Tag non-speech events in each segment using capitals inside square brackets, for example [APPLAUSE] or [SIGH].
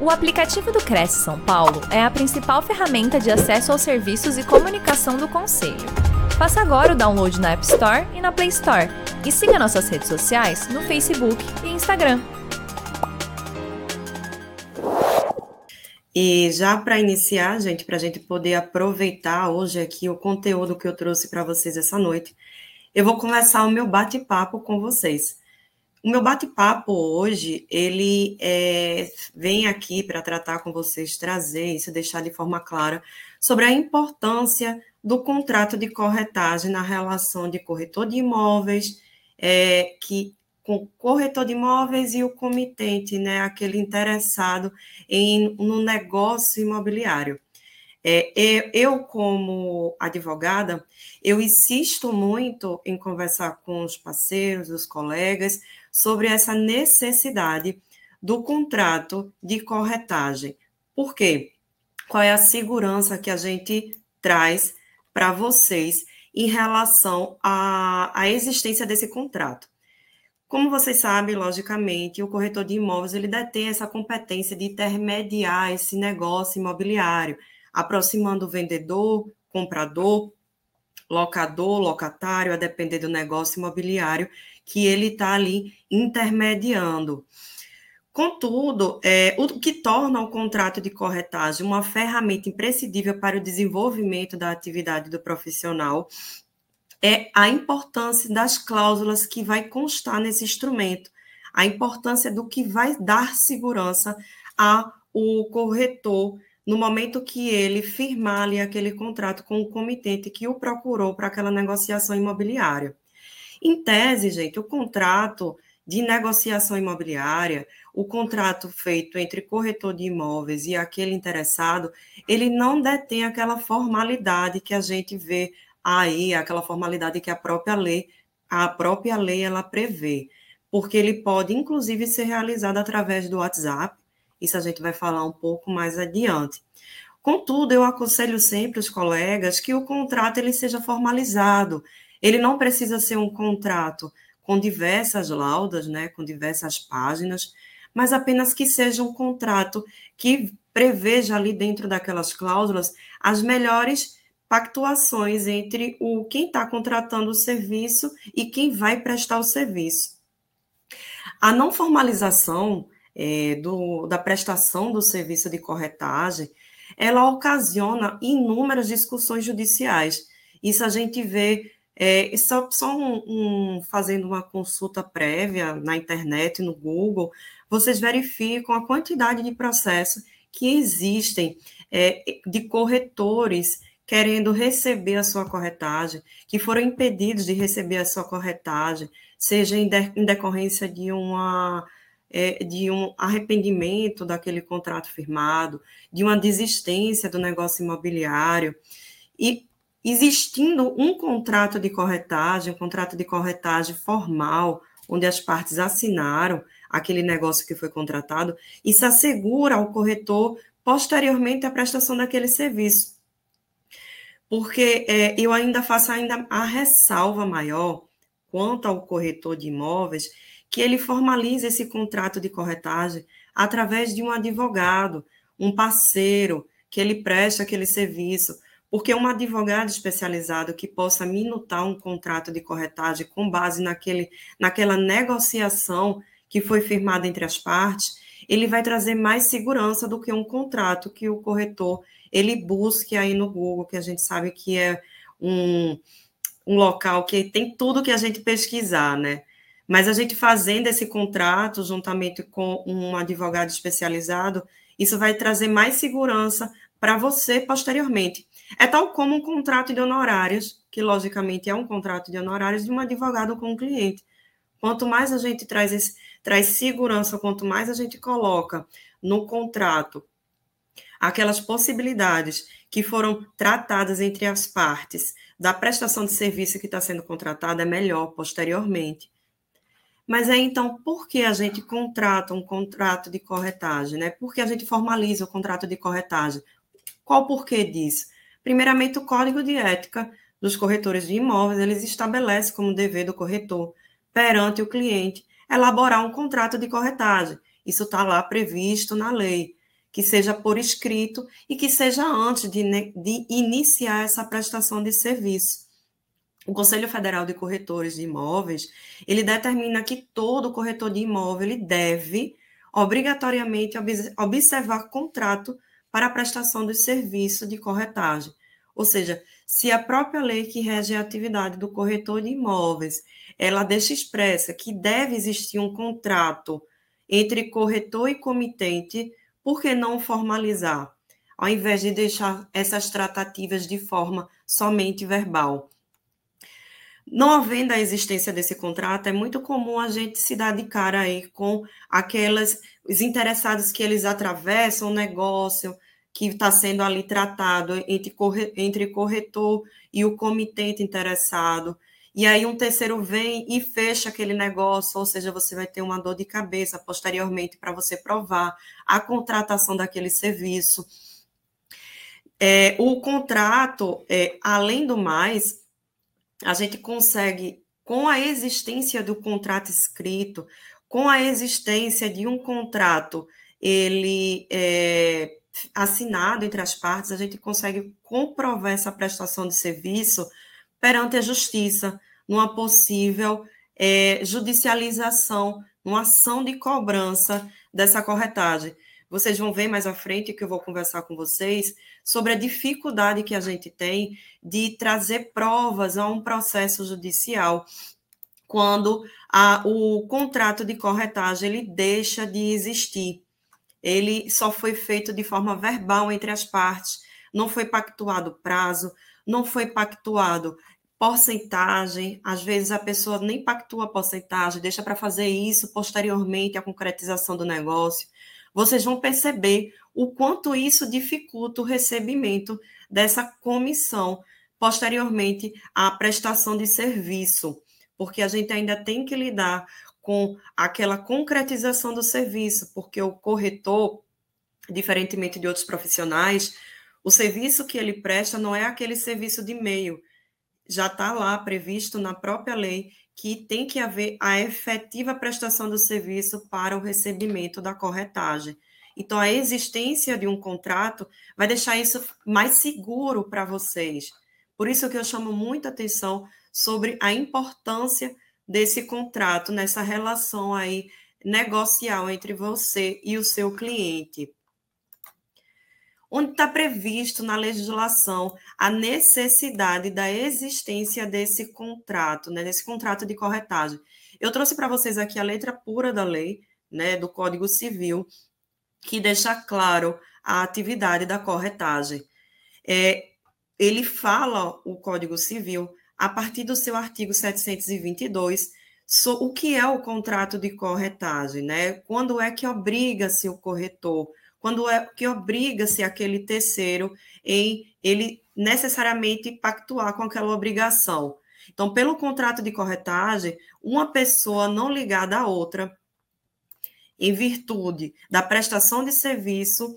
O aplicativo do Cresce São Paulo é a principal ferramenta de acesso aos serviços e comunicação do Conselho. Faça agora o download na App Store e na Play Store. E siga nossas redes sociais no Facebook e Instagram. E já para iniciar, gente, para a gente poder aproveitar hoje aqui o conteúdo que eu trouxe para vocês essa noite, eu vou começar o meu bate-papo com vocês. O meu bate-papo hoje, ele é, vem aqui para tratar com vocês, trazer isso, deixar de forma clara sobre a importância do contrato de corretagem na relação de corretor de imóveis, é, que com o corretor de imóveis e o comitente, né, aquele interessado em no negócio imobiliário. É, eu, como advogada, eu insisto muito em conversar com os parceiros, os colegas, sobre essa necessidade do contrato de corretagem. Por quê? Qual é a segurança que a gente traz para vocês em relação à, à existência desse contrato? Como vocês sabem, logicamente, o corretor de imóveis ele detém essa competência de intermediar esse negócio imobiliário, aproximando o vendedor, comprador, locador, locatário, a depender do negócio imobiliário que ele está ali intermediando. Contudo, é, o que torna o contrato de corretagem uma ferramenta imprescindível para o desenvolvimento da atividade do profissional é a importância das cláusulas que vai constar nesse instrumento, a importância do que vai dar segurança ao corretor no momento que ele firmar ali aquele contrato com o comitente que o procurou para aquela negociação imobiliária. Em tese, gente, o contrato de negociação imobiliária, o contrato feito entre corretor de imóveis e aquele interessado, ele não detém aquela formalidade que a gente vê aí, aquela formalidade que a própria lei, a própria lei ela prevê, porque ele pode inclusive ser realizado através do WhatsApp, isso a gente vai falar um pouco mais adiante. Contudo, eu aconselho sempre os colegas que o contrato ele seja formalizado. Ele não precisa ser um contrato com diversas laudas, né, com diversas páginas, mas apenas que seja um contrato que preveja ali dentro daquelas cláusulas as melhores pactuações entre o quem está contratando o serviço e quem vai prestar o serviço. A não formalização é, do, da prestação do serviço de corretagem, ela ocasiona inúmeras discussões judiciais. Isso a gente vê é, só, só um, um, fazendo uma consulta prévia na internet, no Google, vocês verificam a quantidade de processos que existem é, de corretores querendo receber a sua corretagem, que foram impedidos de receber a sua corretagem, seja em, de, em decorrência de uma é, de um arrependimento daquele contrato firmado, de uma desistência do negócio imobiliário. E existindo um contrato de corretagem, um contrato de corretagem formal, onde as partes assinaram aquele negócio que foi contratado, isso assegura ao corretor posteriormente a prestação daquele serviço. Porque é, eu ainda faço ainda a ressalva maior quanto ao corretor de imóveis, que ele formalize esse contrato de corretagem através de um advogado, um parceiro, que ele preste aquele serviço, porque um advogado especializado que possa minutar um contrato de corretagem com base naquele, naquela negociação que foi firmada entre as partes, ele vai trazer mais segurança do que um contrato que o corretor ele busque aí no Google, que a gente sabe que é um, um local que tem tudo que a gente pesquisar, né? Mas a gente fazendo esse contrato juntamente com um advogado especializado, isso vai trazer mais segurança para você posteriormente. É tal como um contrato de honorários, que logicamente é um contrato de honorários de um advogado com um cliente. Quanto mais a gente traz, esse, traz segurança, quanto mais a gente coloca no contrato aquelas possibilidades que foram tratadas entre as partes da prestação de serviço que está sendo contratada, é melhor posteriormente. Mas aí, então, por que a gente contrata um contrato de corretagem? Né? Por que a gente formaliza o contrato de corretagem? Qual o porquê disso? Primeiramente, o Código de Ética dos corretores de imóveis, eles estabelecem como dever do corretor, perante o cliente, elaborar um contrato de corretagem. Isso está lá previsto na lei. que seja por escrito e que seja antes de, de iniciar essa prestação de serviço. O Conselho Federal de Corretores de Imóveis, ele determina que todo corretor de imóvel deve obrigatoriamente observar contrato para a prestação do serviço de corretagem. Ou seja, se a própria lei que rege a atividade do corretor de imóveis, ela deixa expressa que deve existir um contrato entre corretor e comitente, por que não formalizar? Ao invés de deixar essas tratativas de forma somente verbal. Não havendo a existência desse contrato, é muito comum a gente se dar de cara aí com aquelas, os interessados que eles atravessam o negócio, que está sendo ali tratado entre, corre, entre corretor e o comitente interessado. E aí um terceiro vem e fecha aquele negócio, ou seja, você vai ter uma dor de cabeça posteriormente para você provar a contratação daquele serviço. É, o contrato, é, além do mais, a gente consegue, com a existência do contrato escrito, com a existência de um contrato, ele é, assinado entre as partes, a gente consegue comprovar essa prestação de serviço perante a justiça, numa possível é, judicialização, numa ação de cobrança dessa corretagem. Vocês vão ver mais à frente que eu vou conversar com vocês sobre a dificuldade que a gente tem de trazer provas a um processo judicial quando a, o contrato de corretagem ele deixa de existir ele só foi feito de forma verbal entre as partes, não foi pactuado prazo, não foi pactuado porcentagem, às vezes a pessoa nem pactua a porcentagem, deixa para fazer isso posteriormente à concretização do negócio. Vocês vão perceber o quanto isso dificulta o recebimento dessa comissão posteriormente à prestação de serviço, porque a gente ainda tem que lidar com aquela concretização do serviço, porque o corretor, diferentemente de outros profissionais, o serviço que ele presta não é aquele serviço de meio. Já está lá previsto na própria lei que tem que haver a efetiva prestação do serviço para o recebimento da corretagem. Então, a existência de um contrato vai deixar isso mais seguro para vocês. Por isso que eu chamo muita atenção sobre a importância desse contrato, nessa relação aí negocial entre você e o seu cliente. Onde está previsto na legislação a necessidade da existência desse contrato, né, desse contrato de corretagem. Eu trouxe para vocês aqui a letra pura da lei, né, do Código Civil, que deixa claro a atividade da corretagem. É, ele fala, o Código Civil, a partir do seu artigo 722, so, o que é o contrato de corretagem, né? Quando é que obriga-se o corretor? Quando é que obriga-se aquele terceiro em ele necessariamente pactuar com aquela obrigação? Então, pelo contrato de corretagem, uma pessoa não ligada à outra, em virtude da prestação de serviço,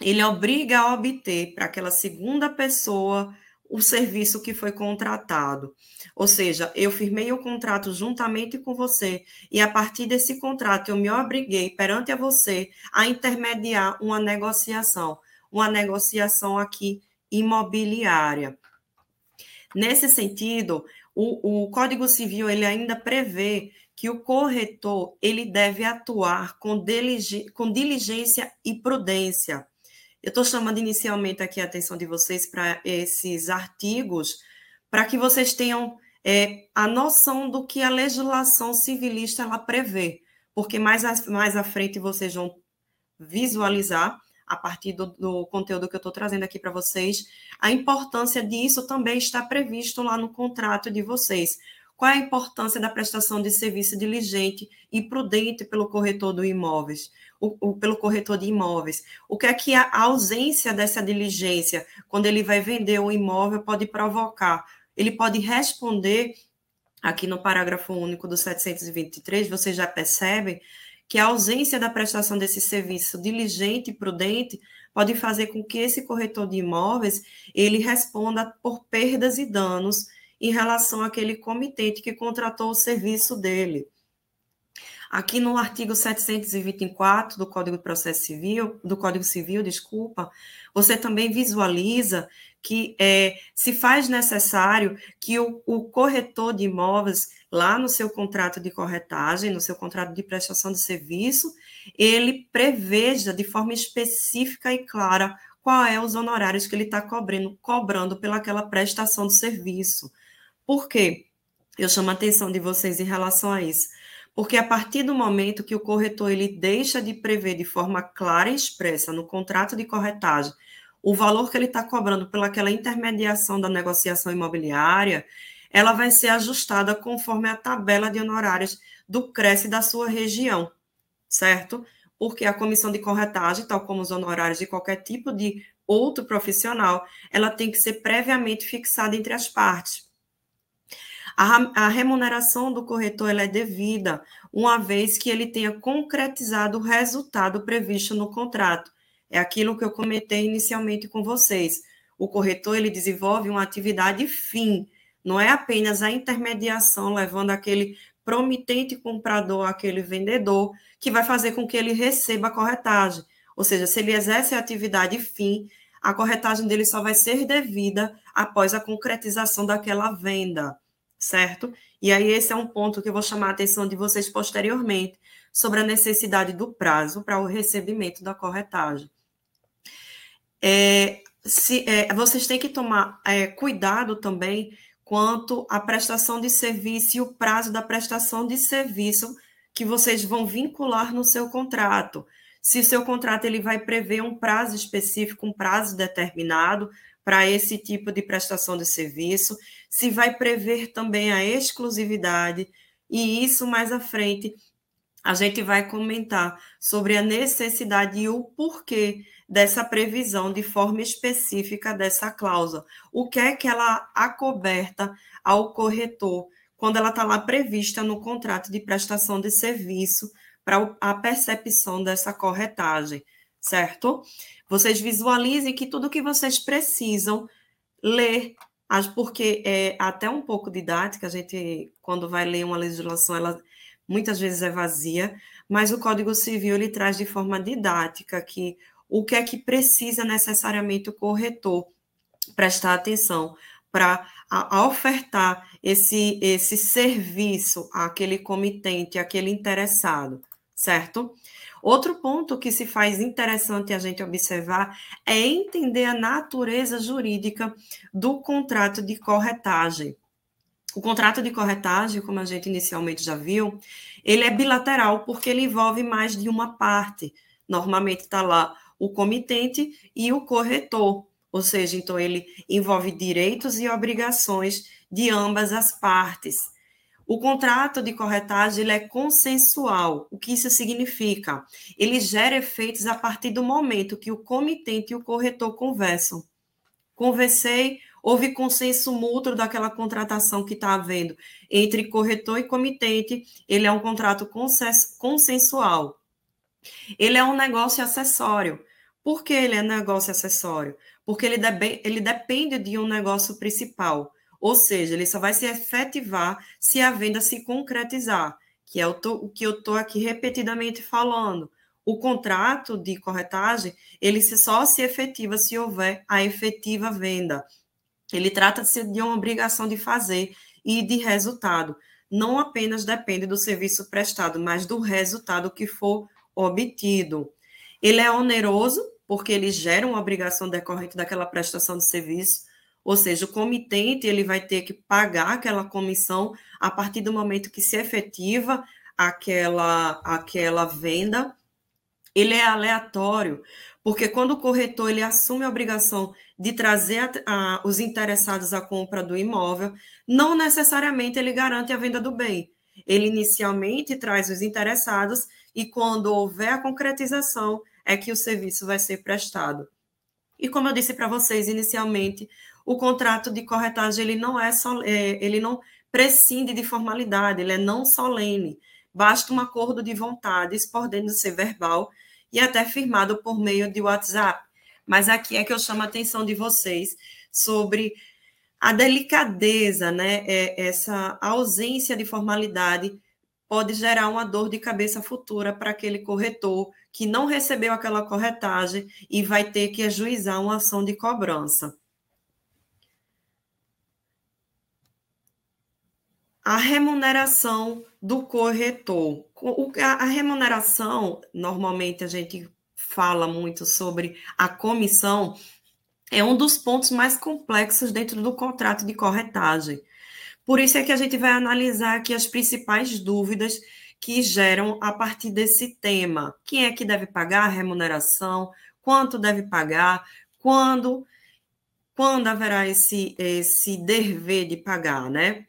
ele obriga a obter para aquela segunda pessoa o serviço que foi contratado. Ou seja, eu firmei o contrato juntamente com você e a partir desse contrato eu me obriguei perante a você a intermediar uma negociação, uma negociação aqui imobiliária. Nesse sentido, o, o Código Civil ele ainda prevê que o corretor ele deve atuar com, com diligência e prudência eu estou chamando inicialmente aqui a atenção de vocês para esses artigos, para que vocês tenham é, a noção do que a legislação civilista ela prevê, porque mais, a, mais à frente vocês vão visualizar, a partir do, do conteúdo que eu estou trazendo aqui para vocês, a importância disso também está previsto lá no contrato de vocês. Qual é a importância da prestação de serviço diligente e prudente pelo corretor do imóveis? O, o, pelo corretor de imóveis. O que é que a ausência dessa diligência, quando ele vai vender o imóvel, pode provocar? Ele pode responder, aqui no parágrafo único do 723, vocês já percebem que a ausência da prestação desse serviço diligente e prudente pode fazer com que esse corretor de imóveis ele responda por perdas e danos em relação àquele comitente que contratou o serviço dele. Aqui no artigo 724 do Código de Processo Civil, do Código Civil, desculpa, você também visualiza que é, se faz necessário que o, o, corretor de imóveis, lá no seu contrato de corretagem, no seu contrato de prestação de serviço, ele preveja de forma específica e clara qual é os honorários que ele está cobrando, cobrando pelaquela prestação de serviço. Por quê? Eu chamo a atenção de vocês em relação a isso porque a partir do momento que o corretor ele deixa de prever de forma clara e expressa no contrato de corretagem o valor que ele está cobrando pelaquela intermediação da negociação imobiliária, ela vai ser ajustada conforme a tabela de honorários do CRES da sua região, certo? Porque a comissão de corretagem, tal como os honorários de qualquer tipo de outro profissional, ela tem que ser previamente fixada entre as partes. A, remuneração do corretor é devida, uma vez que ele tenha concretizado o resultado previsto no contrato. É aquilo que eu comentei inicialmente com vocês. O corretor ele desenvolve uma atividade fim, não é apenas a intermediação levando aquele promitente comprador, aquele vendedor, que vai fazer com que ele receba a corretagem. Ou seja, se ele exerce a atividade fim, a corretagem dele só vai ser devida após a concretização daquela venda certo? E aí esse é um ponto que eu vou chamar a atenção de vocês posteriormente sobre a necessidade do prazo para o recebimento da corretagem. É, se, é, vocês têm que tomar é, cuidado também quanto à prestação de serviço e o prazo da prestação de serviço que vocês vão vincular no seu contrato. Se o seu contrato ele vai prever um prazo específico, um prazo determinado, para esse tipo de prestação de serviço, se vai prever também a exclusividade, e isso mais à frente a gente vai comentar sobre a necessidade e o porquê dessa previsão de forma específica dessa cláusula. O que é que ela acoberta ao corretor quando ela está lá prevista no contrato de prestação de serviço para a percepção dessa corretagem, certo? Vocês visualizem que tudo que vocês precisam ler, porque é até um pouco didática, a gente, quando vai ler uma legislação, ela muitas vezes é vazia, mas o Código Civil ele traz de forma didática que o que é que precisa necessariamente o corretor prestar atenção para ofertar esse, esse serviço àquele comitente, àquele interessado, certo? Outro ponto que se faz interessante a gente observar é entender a natureza jurídica do contrato de corretagem. O contrato de corretagem, como a gente inicialmente já viu, ele é bilateral porque ele envolve mais de uma parte. Normalmente está lá o comitente e o corretor, ou seja, então ele envolve direitos e obrigações de ambas as partes. O contrato de corretagem ele é consensual. O que isso significa? Ele gera efeitos a partir do momento que o comitente e o corretor conversam. Conversei, houve consenso mútuo daquela contratação que está havendo entre corretor e comitente. Ele é um contrato consensual. Ele é um negócio acessório. Por que ele é negócio acessório? Porque ele, ele depende de um negócio principal. Ou seja, ele só vai se efetivar se a venda se concretizar, que é o, o que eu estou aqui repetidamente falando. O contrato de corretagem, ele só se efetiva se houver a efetiva venda. Ele trata-se de uma obrigação de fazer e de resultado. Não apenas depende do serviço prestado, mas do resultado que for obtido. Ele é oneroso, porque ele gera uma obrigação decorrente daquela prestação de serviço, ou seja, o comitente ele vai ter que pagar aquela comissão a partir do momento que se efetiva aquela, aquela venda. Ele é aleatório, porque quando o corretor ele assume a obrigação de trazer a, a, os interessados à compra do imóvel, não necessariamente ele garante a venda do bem. Ele inicialmente traz os interessados e quando houver a concretização é que o serviço vai ser prestado. E como eu disse para vocês inicialmente, o contrato de corretagem ele não é, é, ele não prescinde de formalidade, ele é não solene. Basta um acordo de vontades, podendo ser verbal e até firmado por meio de WhatsApp. Mas aqui é que eu chamo a atenção de vocês sobre a delicadeza, né? É, essa ausência de formalidade pode gerar uma dor de cabeça futura para aquele corretor que não recebeu aquela corretagem e vai ter que ajuizar uma ação de cobrança. A remuneração do corretor. A remuneração, normalmente a gente fala muito sobre a comissão, é um dos pontos mais complexos dentro do contrato de corretagem. Por isso é que a gente vai analisar aqui as principais dúvidas que geram a partir desse tema. Quem é que deve pagar a remuneração? Quanto deve pagar? Quando? Quando haverá esse, esse dever de pagar, né?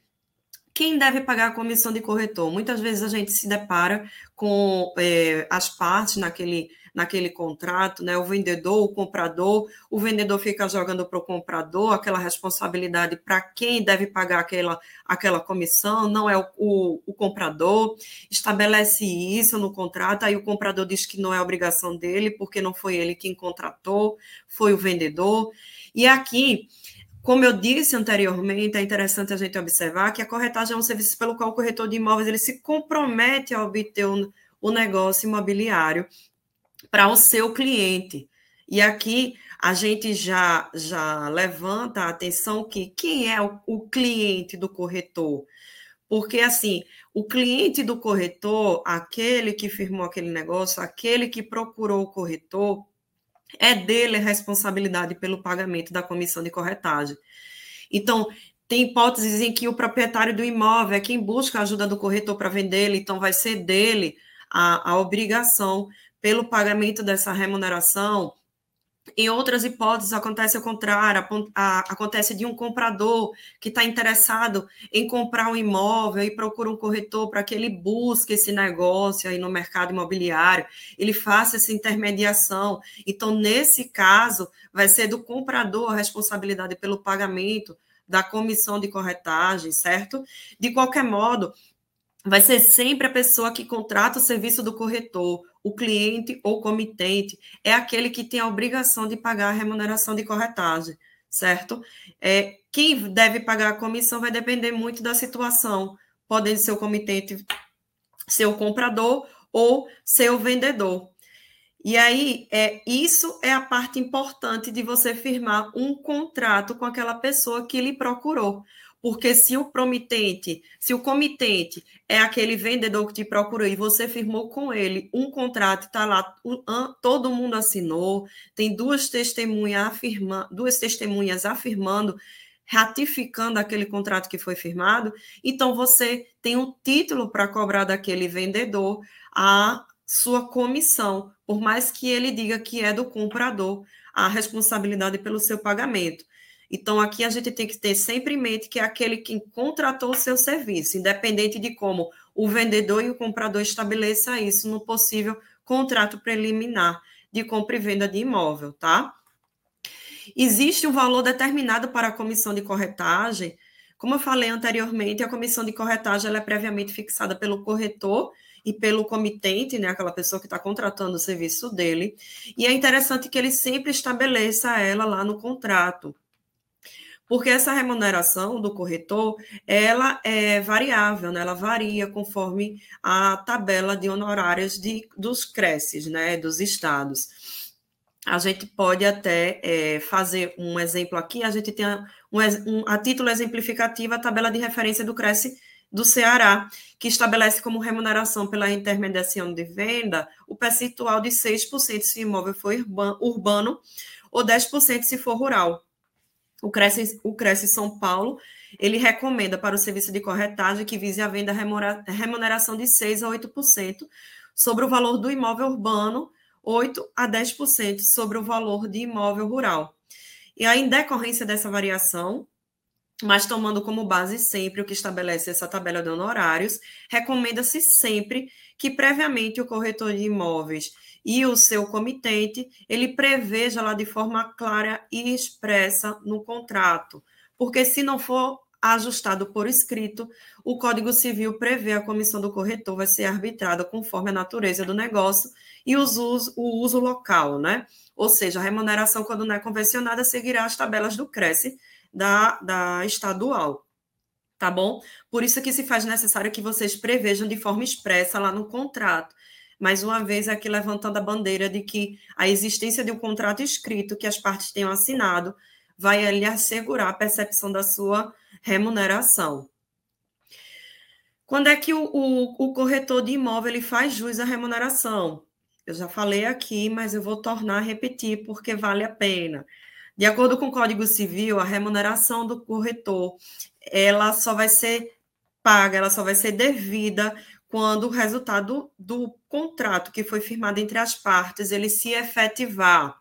Quem deve pagar a comissão de corretor? Muitas vezes a gente se depara com é, as partes naquele naquele contrato, né? O vendedor, o comprador, o vendedor fica jogando para o comprador aquela responsabilidade para quem deve pagar aquela, aquela comissão, não é o, o, o comprador, estabelece isso no contrato, aí o comprador diz que não é obrigação dele, porque não foi ele quem contratou, foi o vendedor. E aqui como eu disse anteriormente, é interessante a gente observar que a corretagem é um serviço pelo qual o corretor de imóveis ele se compromete a obter o, negócio imobiliário para o seu cliente. E aqui a gente já, já levanta a atenção que quem é o, o cliente do corretor? Porque, assim, o cliente do corretor, aquele que firmou aquele negócio, aquele que procurou o corretor, é dele a responsabilidade pelo pagamento da comissão de corretagem. Então, tem hipóteses em que o proprietário do imóvel é quem busca a ajuda do corretor para vendê-lo, então vai ser dele a, a obrigação pelo pagamento dessa remuneração. Em outras hipóteses, acontece o contrário, a, a, acontece de um comprador que está interessado em comprar um imóvel e procura um corretor para que ele busque esse negócio aí no mercado imobiliário, ele faça essa intermediação. Então, nesse caso, vai ser do comprador a responsabilidade pelo pagamento da comissão de corretagem, certo? De qualquer modo, vai ser sempre a pessoa que contrata o serviço do corretor o cliente ou comitente é aquele que tem a obrigação de pagar a remuneração de corretagem, certo? É, quem deve pagar a comissão vai depender muito da situação, podendo ser o comitente ser o comprador ou ser o vendedor. E aí, é, isso é a parte importante de você firmar um contrato com aquela pessoa que lhe procurou. Porque se o promitente, se o comitente é aquele vendedor que te procurou e você firmou com ele um contrato, está lá, todo mundo assinou, tem duas testemunhas afirmando, duas testemunhas afirmando, ratificando aquele contrato que foi firmado, então você tem um título para cobrar daquele vendedor a sua comissão, por mais que ele diga que é do comprador a responsabilidade pelo seu pagamento. Então, aqui a gente tem que ter sempre em mente que é aquele que contratou o seu serviço, independente de como o vendedor e o comprador estabeleçam isso no possível contrato preliminar de compra e venda de imóvel, tá? Existe um valor determinado para a comissão de corretagem. Como eu falei anteriormente, a comissão de corretagem é previamente fixada pelo corretor e pelo comitente, né, aquela pessoa que está contratando o serviço dele. E é interessante que ele sempre estabeleça ela lá no contrato porque essa remuneração do corretor, ela é variável, né? ela varia conforme a tabela de honorários de, dos creches, né, dos estados. A gente pode até é, fazer um exemplo aqui, a gente tem um, um, a título exemplificativo a tabela de referência do Cresce do Ceará, que estabelece como remuneração pela intermediação de venda o percentual de 6% se o imóvel for urbano ou 10% se for rural. O Cresce, o Cresce São Paulo, ele recomenda para o serviço de corretagem que vise a venda remuneração de 6% a 8% sobre o valor do imóvel urbano, 8% a 10% sobre o valor de imóvel rural. E aí, em decorrência dessa variação, mas tomando como base sempre o que estabelece essa tabela de honorários, recomenda-se sempre que previamente o corretor de imóveis e o seu comitente, ele preveja lá de forma clara e expressa no contrato. Porque se não for ajustado por escrito, o Código Civil prevê a comissão do corretor vai ser arbitrada conforme a natureza do negócio e os uso, o uso local, né? Ou seja, a remuneração, quando não é convencionada, seguirá as tabelas do Cresce da, da estadual. tá bom? Por isso que se faz necessário que vocês prevejam de forma expressa lá no contrato. Mais uma vez, aqui levantando a bandeira de que a existência de um contrato escrito que as partes tenham assinado vai lhe assegurar a percepção da sua remuneração. Quando é que o, o, o corretor de imóvel ele faz jus à remuneração? Eu já falei aqui, mas eu vou tornar a repetir porque vale a pena. De acordo com o Código Civil, a remuneração do corretor, ela só vai ser paga, ela só vai ser devida quando o resultado do contrato que foi firmado entre as partes ele se efetivar.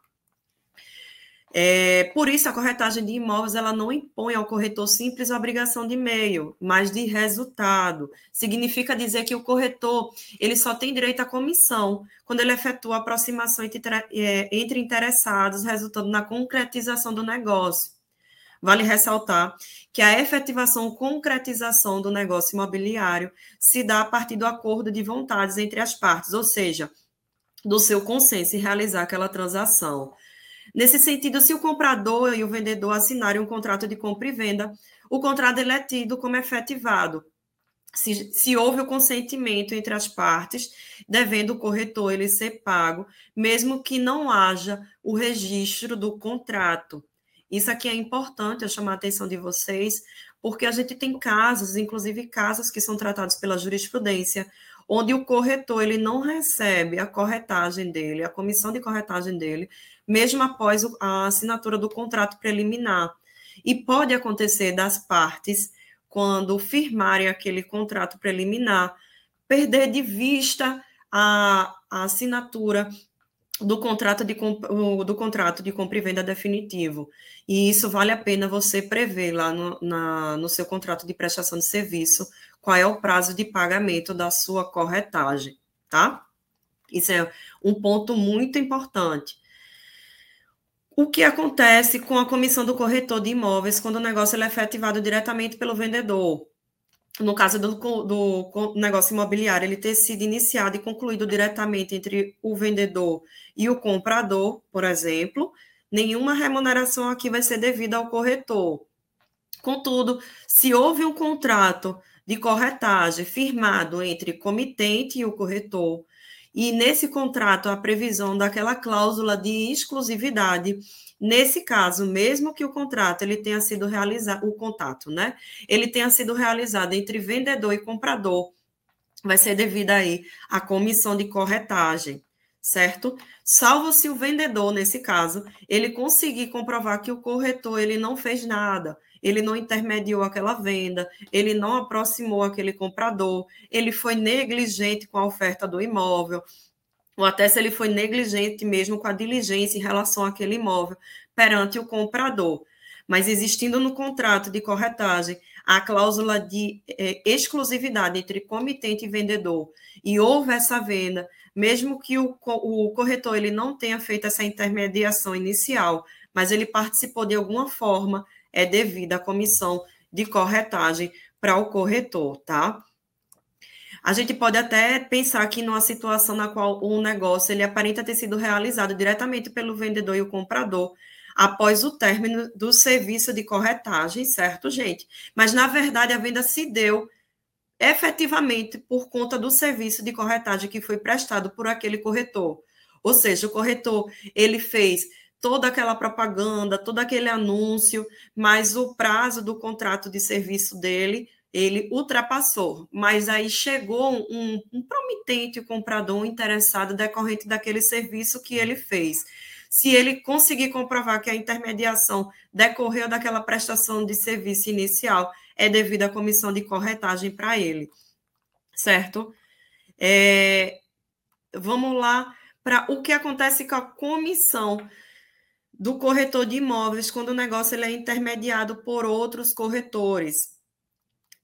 É, por isso, a corretagem de imóveis ela não impõe ao corretor simples obrigação de meio, mas de resultado. Significa dizer que o corretor ele só tem direito à comissão quando ele efetua a aproximação entre, é, entre interessados, resultando na concretização do negócio. Vale ressaltar que a efetivação concretização do negócio imobiliário se dá a partir do acordo de vontades entre as partes, ou seja, do seu consenso em realizar aquela transação. Nesse sentido, se o comprador e o vendedor assinarem um contrato de compra e venda, o contrato é tido como efetivado. Se, se houve o consentimento entre as partes, devendo o corretor ele ser pago, mesmo que não haja o registro do contrato. Isso aqui é importante eu chamar a atenção de vocês, porque a gente tem casos, inclusive casos que são tratados pela jurisprudência, onde o corretor ele não recebe a corretagem dele, a comissão de corretagem dele, mesmo após a assinatura do contrato preliminar. E pode acontecer das partes, quando firmarem aquele contrato preliminar, perder de vista a, a assinatura do contrato de do contrato de compra e venda definitivo. E isso vale a pena você prever lá no, na, no seu contrato de prestação de serviço qual é o prazo de pagamento da sua corretagem, tá? Isso é um ponto muito importante. O que acontece com a comissão do corretor de imóveis quando o negócio é efetivado diretamente pelo vendedor? No caso do, do, negócio imobiliário, ele ter sido iniciado e concluído diretamente entre o vendedor e o comprador, por exemplo, nenhuma remuneração aqui vai ser devida ao corretor. Contudo, se houve um contrato de corretagem firmado entre comitente e o corretor, e nesse contrato a previsão daquela cláusula de exclusividade. Nesse caso, mesmo que o contrato ele tenha sido realizado, o contato, né? Ele tenha sido realizado entre vendedor e comprador, vai ser devida aí a comissão de corretagem, certo? Salvo se o vendedor, nesse caso, ele conseguir comprovar que o corretor ele não fez nada, ele não intermediou aquela venda, ele não aproximou aquele comprador, ele foi negligente com a oferta do imóvel, ou até se ele foi negligente mesmo com a diligência em relação àquele imóvel perante o comprador. Mas existindo no contrato de corretagem a cláusula de eh, exclusividade entre comitente e vendedor, e houve essa venda, mesmo que o, o corretor ele não tenha feito essa intermediação inicial, mas ele participou de alguma forma é devida à comissão de corretagem para o corretor, tá? A gente pode até pensar aqui numa situação na qual o negócio ele aparenta ter sido realizado diretamente pelo vendedor e o comprador após o término do serviço de corretagem, certo, gente? Mas na verdade a venda se deu efetivamente por conta do serviço de corretagem que foi prestado por aquele corretor. Ou seja, o corretor ele fez toda aquela propaganda, todo aquele anúncio, mas o prazo do contrato de serviço dele ele ultrapassou, mas aí chegou um, um promitente comprador interessado decorrente daquele serviço que ele fez. Se ele conseguir comprovar que a intermediação decorreu daquela prestação de serviço inicial, é devido à comissão de corretagem para ele, certo? É, vamos lá para o que acontece com a comissão do corretor de imóveis quando o negócio ele é intermediado por outros corretores.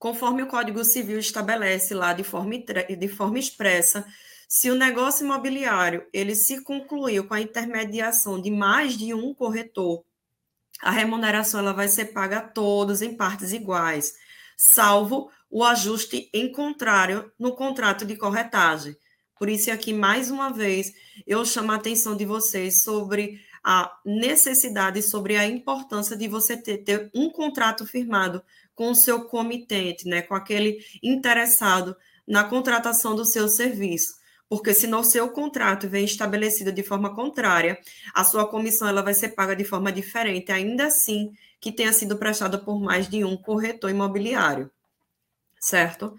Conforme o Código Civil estabelece lá de forma, de forma expressa, se o negócio imobiliário ele se concluiu com a intermediação de mais de um corretor, a remuneração ela vai ser paga a todos em partes iguais, salvo o ajuste em contrário no contrato de corretagem. Por isso, aqui, mais uma vez, eu chamo a atenção de vocês sobre a necessidade, sobre a importância de você ter, ter um contrato firmado com o seu comitente, né, com aquele interessado na contratação do seu serviço. Porque se no seu contrato vem estabelecido de forma contrária, a sua comissão ela vai ser paga de forma diferente, ainda assim que tenha sido prestada por mais de um corretor imobiliário. Certo?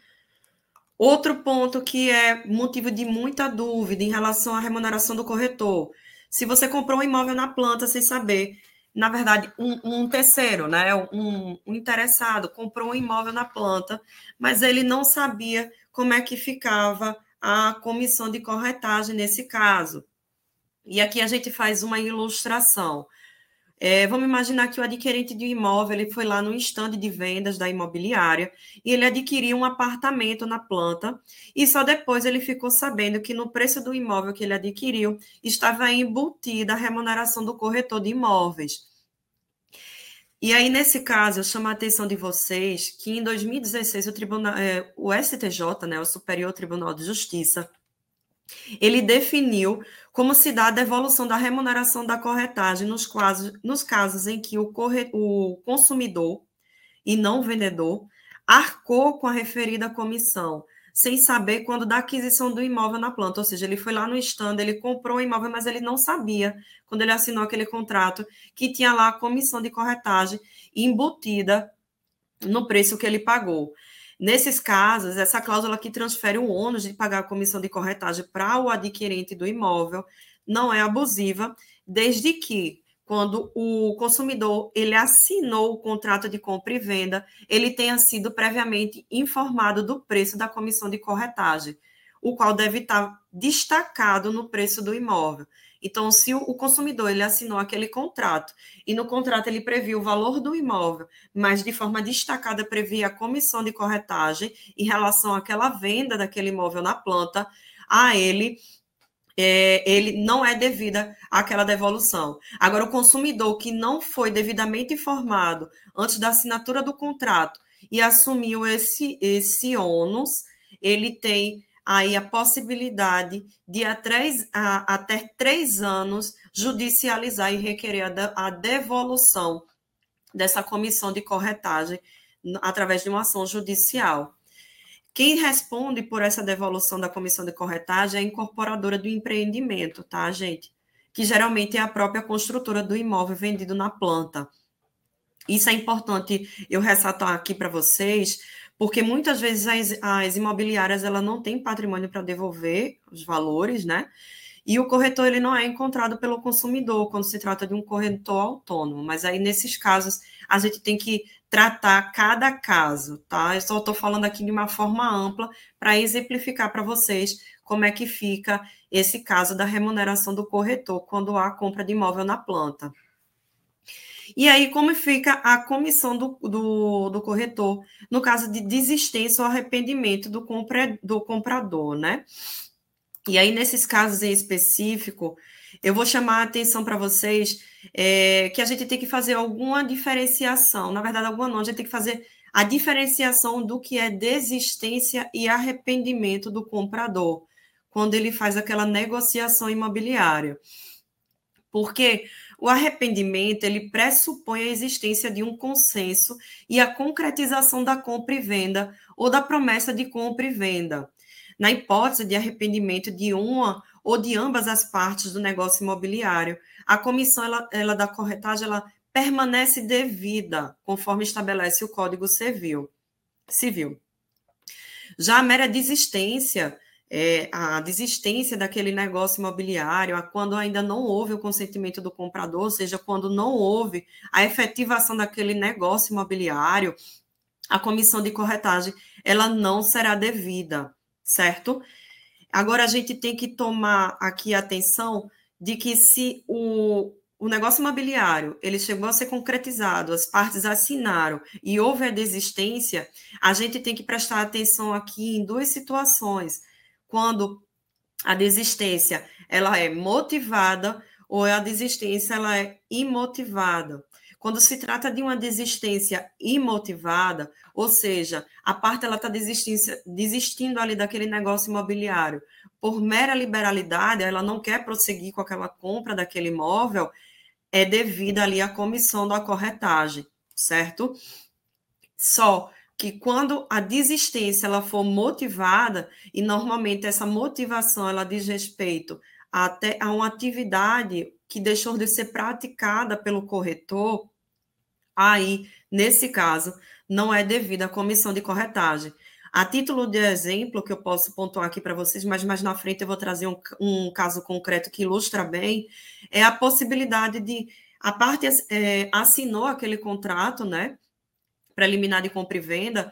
Outro ponto que é motivo de muita dúvida em relação à remuneração do corretor. Se você comprou um imóvel na planta sem saber, na verdade, um, um terceiro, né, um, um interessado, comprou um imóvel na planta, mas ele não sabia como é que ficava a comissão de corretagem nesse caso. E aqui a gente faz uma ilustração. É, vamos imaginar que o adquirente de um imóvel ele foi lá no estande de vendas da imobiliária e ele adquiriu um apartamento na planta e só depois ele ficou sabendo que no preço do imóvel que ele adquiriu estava embutida a remuneração do corretor de imóveis. E aí, nesse caso, eu chamo a atenção de vocês que em 2016 o, tribunal, é, o STJ, né, o Superior Tribunal de Justiça, ele definiu como se dá a devolução da remuneração da corretagem nos casos, nos casos em que o, corre, o consumidor e não o vendedor arcou com a referida comissão, sem saber quando da aquisição do imóvel na planta, ou seja, ele foi lá no stand, ele comprou o imóvel, mas ele não sabia, quando ele assinou aquele contrato, que tinha lá a comissão de corretagem embutida no preço que ele pagou. Nesses casos, essa cláusula que transfere o ônus de pagar a comissão de corretagem para o adquirente do imóvel não é abusiva, desde que quando o consumidor ele assinou o contrato de compra e venda, ele tenha sido previamente informado do preço da comissão de corretagem, o qual deve estar destacado no preço do imóvel. Então, se o consumidor ele assinou aquele contrato e no contrato ele previu o valor do imóvel, mas de forma destacada previa a comissão de corretagem em relação àquela venda daquele imóvel na planta, a ele é, ele não é devida àquela devolução. Agora, o consumidor que não foi devidamente informado antes da assinatura do contrato e assumiu esse, esse ônus, ele tem aí a possibilidade de a três, a, até três anos judicializar e requerer a, a devolução dessa comissão de corretagem através de uma ação judicial. Quem responde por essa devolução da comissão de corretagem é a incorporadora do empreendimento, tá, gente? Que geralmente é a própria construtora do imóvel vendido na planta. Isso é importante eu ressaltar aqui para vocês, porque muitas vezes as, as imobiliárias ela não têm patrimônio para devolver os valores, né? E o corretor ele não é encontrado pelo consumidor quando se trata de um corretor autônomo, mas aí nesses casos a gente tem que tratar cada caso, tá? Eu só estou falando aqui de uma forma ampla para exemplificar para vocês como é que fica esse caso da remuneração do corretor quando há compra de imóvel na planta. E aí, como fica a comissão do, do, do corretor no caso de desistência ou arrependimento do, compra, do comprador, né? E aí, nesses casos em específico, eu vou chamar a atenção para vocês é, que a gente tem que fazer alguma diferenciação. Na verdade, alguma não, a gente tem que fazer a diferenciação do que é desistência e arrependimento do comprador, quando ele faz aquela negociação imobiliária. Porque o arrependimento ele pressupõe a existência de um consenso e a concretização da compra e venda ou da promessa de compra e venda. Na hipótese de arrependimento de uma ou de ambas as partes do negócio imobiliário, a comissão ela, ela da corretagem ela permanece devida, conforme estabelece o Código Civil. Civil. Já a mera desistência é, a desistência daquele negócio imobiliário, a quando ainda não houve o consentimento do comprador, ou seja, quando não houve a efetivação daquele negócio imobiliário, a comissão de corretagem ela não será devida, certo? Agora a gente tem que tomar aqui atenção de que se o, o negócio imobiliário ele chegou a ser concretizado, as partes assinaram e houve a desistência, a gente tem que prestar atenção aqui em duas situações quando a desistência ela é motivada ou a desistência ela é imotivada. Quando se trata de uma desistência imotivada, ou seja, a parte ela está desistindo ali daquele negócio imobiliário por mera liberalidade, ela não quer prosseguir com aquela compra daquele imóvel, é devida ali à comissão da corretagem, certo? Só que quando a desistência ela for motivada, e normalmente essa motivação ela diz respeito até a uma atividade que deixou de ser praticada pelo corretor, aí, nesse caso, não é devida à comissão de corretagem. A título de exemplo, que eu posso pontuar aqui para vocês, mas mais na frente eu vou trazer um, um, caso concreto que ilustra bem, é a possibilidade de a parte é, assinou aquele contrato, né, preliminar de compra e venda,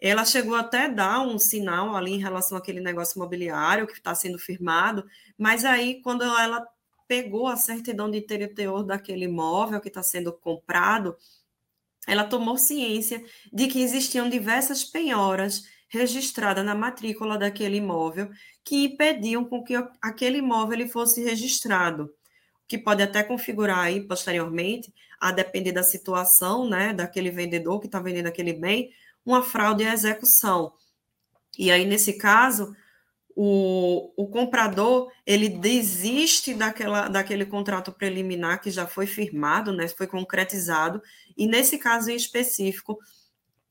ela chegou até a dar um sinal ali em relação àquele negócio imobiliário que está sendo firmado, mas aí quando ela pegou a certidão de teor daquele imóvel que está sendo comprado, ela tomou ciência de que existiam diversas penhoras registradas na matrícula daquele imóvel que impediam com que aquele imóvel fosse registrado, que pode até configurar aí posteriormente, a depender da situação, né, daquele vendedor que está vendendo aquele bem, uma fraude à execução. E aí nesse caso, o, o comprador ele desiste daquela, daquele contrato preliminar que já foi firmado, né, foi concretizado, e nesse caso em específico,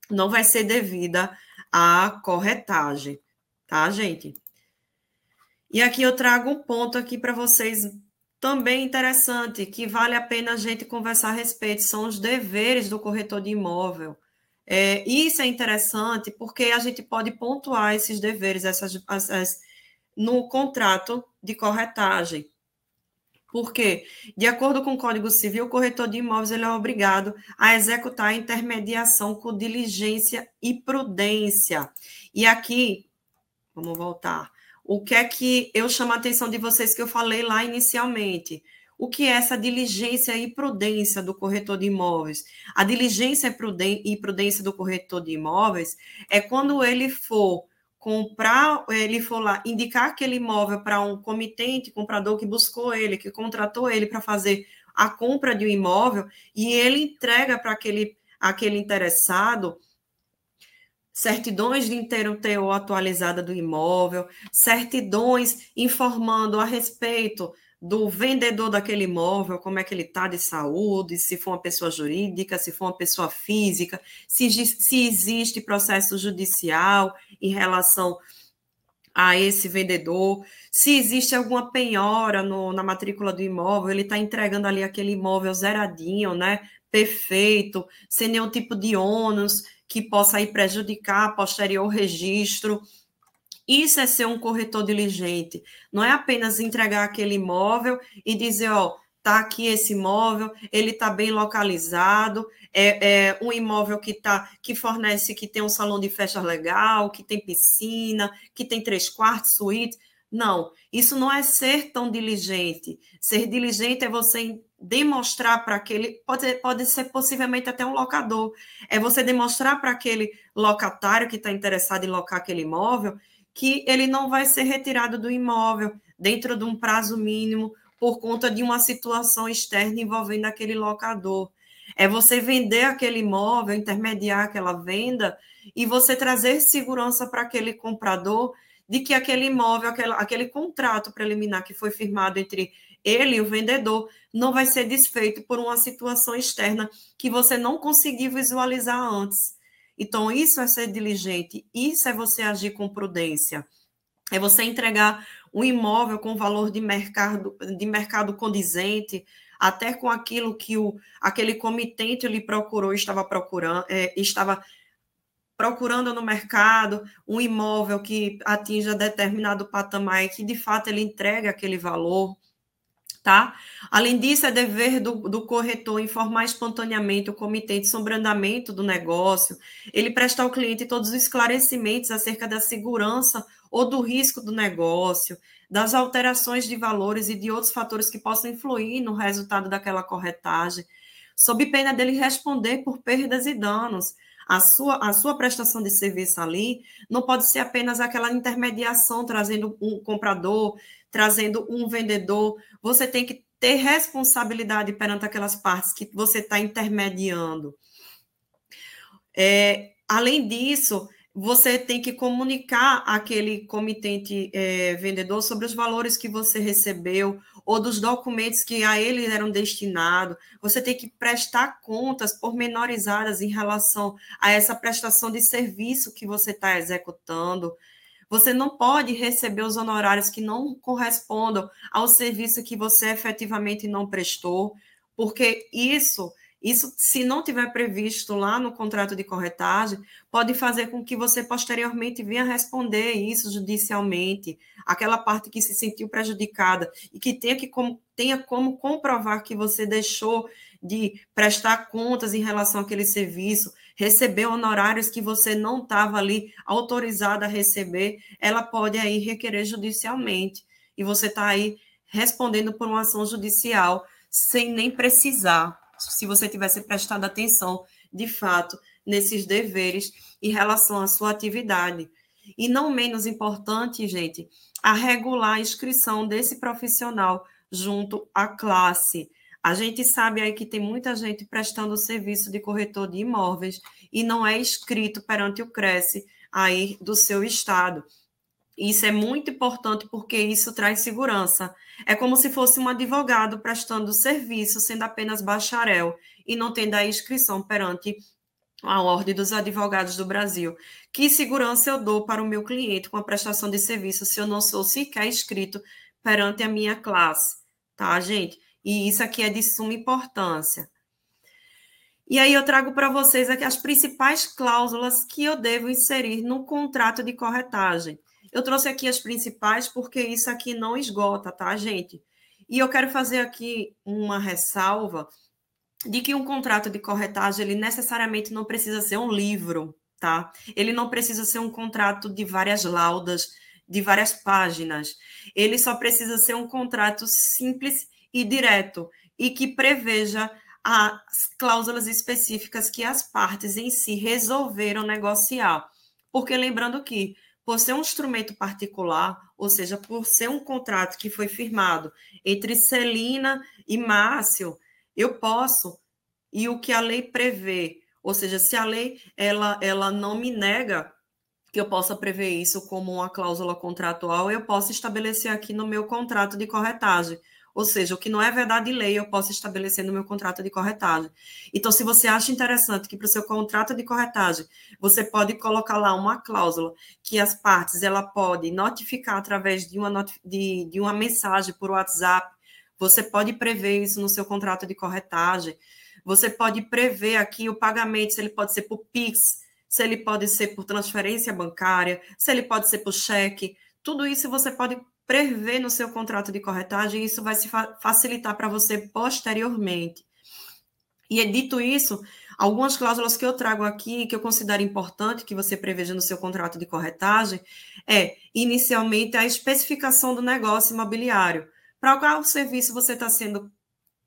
não vai ser devida à corretagem, tá, gente? E aqui eu trago um ponto aqui para vocês também interessante, que vale a pena a gente conversar a respeito, são os deveres do corretor de imóvel. É, isso é interessante porque a gente pode pontuar esses deveres essas, essas, no contrato de corretagem. Porque, de acordo com o Código Civil, o corretor de imóveis ele é obrigado a executar a intermediação com diligência e prudência. E aqui, vamos voltar. O que é que eu chamo a atenção de vocês que eu falei lá inicialmente? O que é essa diligência e prudência do corretor de imóveis? A diligência e prudência do corretor de imóveis é quando ele for comprar, ele for lá indicar aquele imóvel para um comitente comprador que buscou ele, que contratou ele para fazer a compra de um imóvel e ele entrega para aquele, aquele interessado certidões de inteiro teor atualizada do imóvel, certidões informando a respeito do vendedor daquele imóvel, como é que ele está de saúde, se for uma pessoa jurídica, se for uma pessoa física, se, se existe processo judicial em relação a esse vendedor, se existe alguma penhora no, na matrícula do imóvel, ele está entregando ali aquele imóvel zeradinho, né? Perfeito, sem nenhum tipo de ônus que possa aí prejudicar posterior registro. Isso é ser um corretor diligente. Não é apenas entregar aquele imóvel e dizer, ó, tá aqui esse imóvel, ele está bem localizado, é, é, um imóvel que tá, que fornece, que tem um salão de festa legal, que tem piscina, que tem três quartos, suíte. Não, isso não é ser tão diligente. Ser diligente é você demonstrar para aquele, pode, pode ser possivelmente até um locador, é você demonstrar para aquele locatário que está interessado em locar aquele imóvel que ele não vai ser retirado do imóvel dentro de um prazo mínimo por conta de uma situação externa envolvendo aquele locador. É você vender aquele imóvel, intermediar aquela venda e você trazer segurança para aquele comprador de que aquele imóvel, aquele, aquele contrato preliminar que foi firmado entre ele o vendedor não vai ser desfeito por uma situação externa que você não conseguiu visualizar antes. Então, isso é ser diligente, isso é você agir com prudência. É você entregar um imóvel com valor de mercado, de mercado condizente, até com aquilo que o, aquele comitente lhe procurou, estava procurando, é, estava procurando no mercado um imóvel que atinja determinado patamar e que de fato ele entregue aquele valor tá? Além disso, é dever do, do corretor informar espontaneamente o comitê de sobrandamento do negócio, ele prestar ao cliente todos os esclarecimentos acerca da segurança ou do risco do negócio, das alterações de valores e de outros fatores que possam influir no resultado daquela corretagem, sob pena dele responder por perdas e danos. A sua, a sua prestação de serviço ali não pode ser apenas aquela intermediação trazendo um comprador, trazendo um vendedor, você tem que ter responsabilidade perante aquelas partes que você está intermediando. É, além disso, você tem que comunicar aquele comitente é, vendedor sobre os valores que você recebeu ou dos documentos que a ele eram destinados. Você tem que prestar contas pormenorizadas em relação a essa prestação de serviço que você está executando. Você não pode receber os honorários que não correspondam ao serviço que você efetivamente não prestou, porque isso isso, se não tiver previsto lá no contrato de corretagem, pode fazer com que você posteriormente venha responder isso judicialmente, aquela parte que se sentiu prejudicada e que tenha, que, como, tenha como comprovar que você deixou de prestar contas em relação àquele serviço, receber honorários que você não estava ali autorizada a receber, ela pode aí requerer judicialmente. E você está aí respondendo por uma ação judicial sem nem precisar se você tivesse prestado atenção, de fato, nesses deveres em relação à sua atividade. E não menos importante, gente, a regular inscrição desse profissional junto à classe. A gente sabe aí que tem muita gente prestando serviço de corretor de imóveis e não é inscrito perante o Cresce aí do seu estado. Isso é muito importante porque isso traz segurança. É como se fosse um advogado prestando serviço, sendo apenas bacharel e não tendo a inscrição perante a Ordem dos Advogados do Brasil. Que segurança eu dou para o meu cliente com a prestação de serviço se eu não sou sequer inscrito perante a minha classe, tá, gente? E isso aqui é de suma importância. E aí eu trago para vocês aqui as principais cláusulas que eu devo inserir no contrato de corretagem. Eu trouxe aqui as principais porque isso aqui não esgota, tá, gente? E eu quero fazer aqui uma ressalva de que um contrato de corretagem ele necessariamente não precisa ser um livro, tá? Ele não precisa ser um contrato de várias laudas, de várias páginas. Ele só precisa ser um contrato simples e direto e que preveja as cláusulas específicas que as partes em si resolveram negociar. Porque lembrando que por ser um instrumento particular, ou seja, por ser um contrato que foi firmado entre Celina e Márcio, eu posso, e o que a lei prevê, ou seja, se a lei ela, ela não me nega que eu possa prever isso como uma cláusula contratual, eu posso estabelecer aqui no meu contrato de corretagem. Ou seja, o que não é verdade lei, eu posso estabelecer no meu contrato de corretagem. Então, se você acha interessante que para o seu contrato de corretagem você pode colocar lá uma cláusula que as partes ela pode notificar através de uma, de, de uma mensagem por WhatsApp, você pode prever isso no seu contrato de corretagem. Você pode prever aqui o pagamento, se ele pode ser por Pix, se ele pode ser por transferência bancária, se ele pode ser por cheque. Tudo isso você pode prever no seu contrato de corretagem, isso vai se fa facilitar para você posteriormente. E dito isso, algumas cláusulas que eu trago aqui, que eu considero importante que você preveja no seu contrato de corretagem, é, inicialmente, a especificação do negócio imobiliário. Para qual serviço você está sendo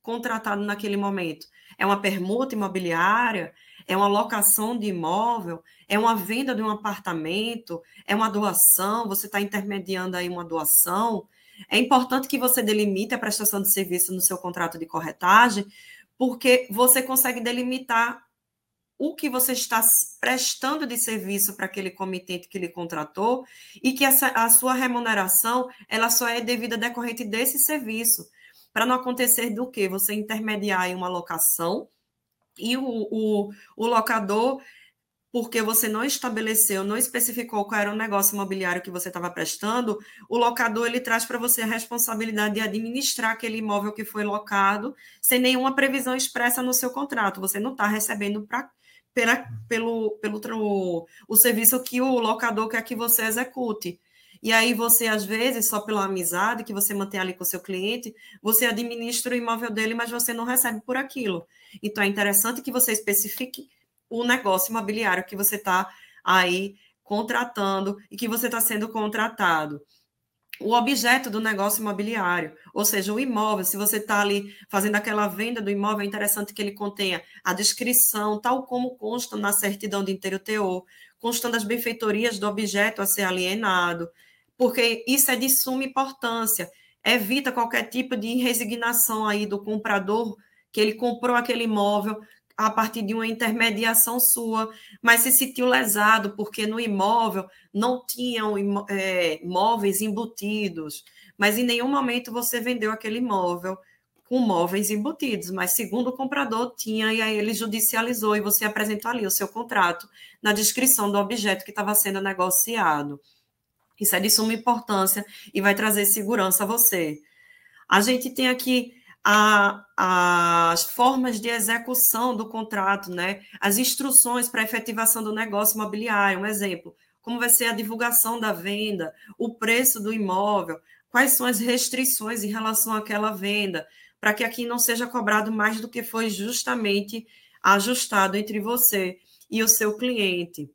contratado naquele momento? É uma permuta imobiliária? É uma locação de imóvel? É uma venda de um apartamento? É uma doação? Você está intermediando aí uma doação? É importante que você delimite a prestação de serviço no seu contrato de corretagem, porque você consegue delimitar o que você está prestando de serviço para aquele comitente que lhe contratou e que essa, a sua remuneração ela só é devida decorrente desse serviço, para não acontecer do que você intermediar em uma locação e o, o, o locador, porque você não estabeleceu, não especificou qual era o negócio imobiliário que você estava prestando, o locador ele traz para você a responsabilidade de administrar aquele imóvel que foi locado, sem nenhuma previsão expressa no seu contrato. Você não está recebendo para pela, pelo, pelo o serviço que o locador quer que você execute. E aí você, às vezes, só pela amizade que você mantém ali com o seu cliente, você administra o imóvel dele, mas você não recebe por aquilo. Então, é interessante que você especifique o negócio imobiliário que você está aí contratando e que você está sendo contratado. O objeto do negócio imobiliário, ou seja, o imóvel, se você está ali fazendo aquela venda do imóvel, é interessante que ele contenha a descrição, tal como consta na certidão de inteiro teor, constando as benfeitorias do objeto a ser alienado, porque isso é de suma importância. Evita qualquer tipo de resignação aí do comprador que ele comprou aquele imóvel, a partir de uma intermediação sua, mas se sentiu lesado porque no imóvel não tinham é, móveis embutidos, mas em nenhum momento você vendeu aquele imóvel com móveis embutidos, mas segundo o comprador tinha, e aí ele judicializou e você apresentou ali o seu contrato na descrição do objeto que estava sendo negociado. Isso é de suma importância e vai trazer segurança a você. A gente tem aqui a, as formas de execução do contrato, né? as instruções para efetivação do negócio imobiliário, um exemplo, como vai ser a divulgação da venda, o preço do imóvel, quais são as restrições em relação àquela venda, para que aqui não seja cobrado mais do que foi justamente ajustado entre você e o seu cliente.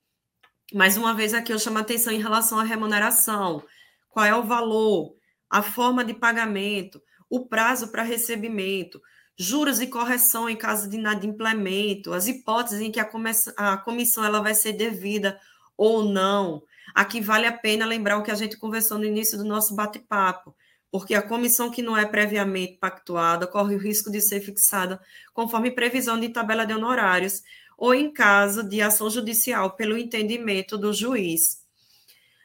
Mais uma vez aqui eu chamo a atenção em relação à remuneração. Qual é o valor, a forma de pagamento, o prazo para recebimento, juros e correção em caso de inadimplemento, as hipóteses em que a, a comissão ela vai ser devida ou não. Aqui vale a pena lembrar o que a gente conversou no início do nosso bate-papo porque a comissão que não é previamente pactuada corre o risco de ser fixada conforme previsão de tabela de honorários ou em caso de ação judicial pelo entendimento do juiz.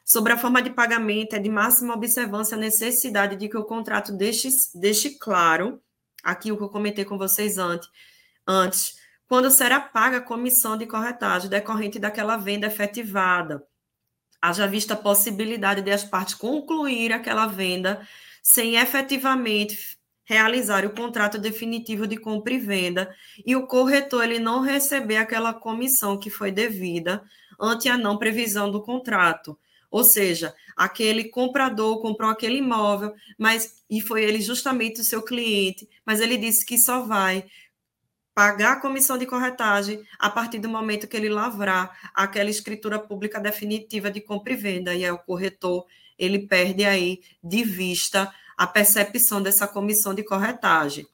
Sobre a forma de pagamento, é de máxima observância a necessidade de que o contrato deixe, deixe claro, aqui o que eu comentei com vocês antes, antes, quando será paga a comissão de corretagem decorrente daquela venda efetivada. Haja vista a possibilidade de as partes concluir aquela venda sem efetivamente realizar o contrato definitivo de compra e venda e o corretor ele não receber aquela comissão que foi devida ante a não previsão do contrato. Ou seja, aquele comprador comprou aquele imóvel, mas e foi ele justamente o seu cliente, mas ele disse que só vai pagar a comissão de corretagem a partir do momento que ele lavrar aquela escritura pública definitiva de compra e venda, e é o corretor ele perde aí de vista a percepção dessa comissão de corretagem.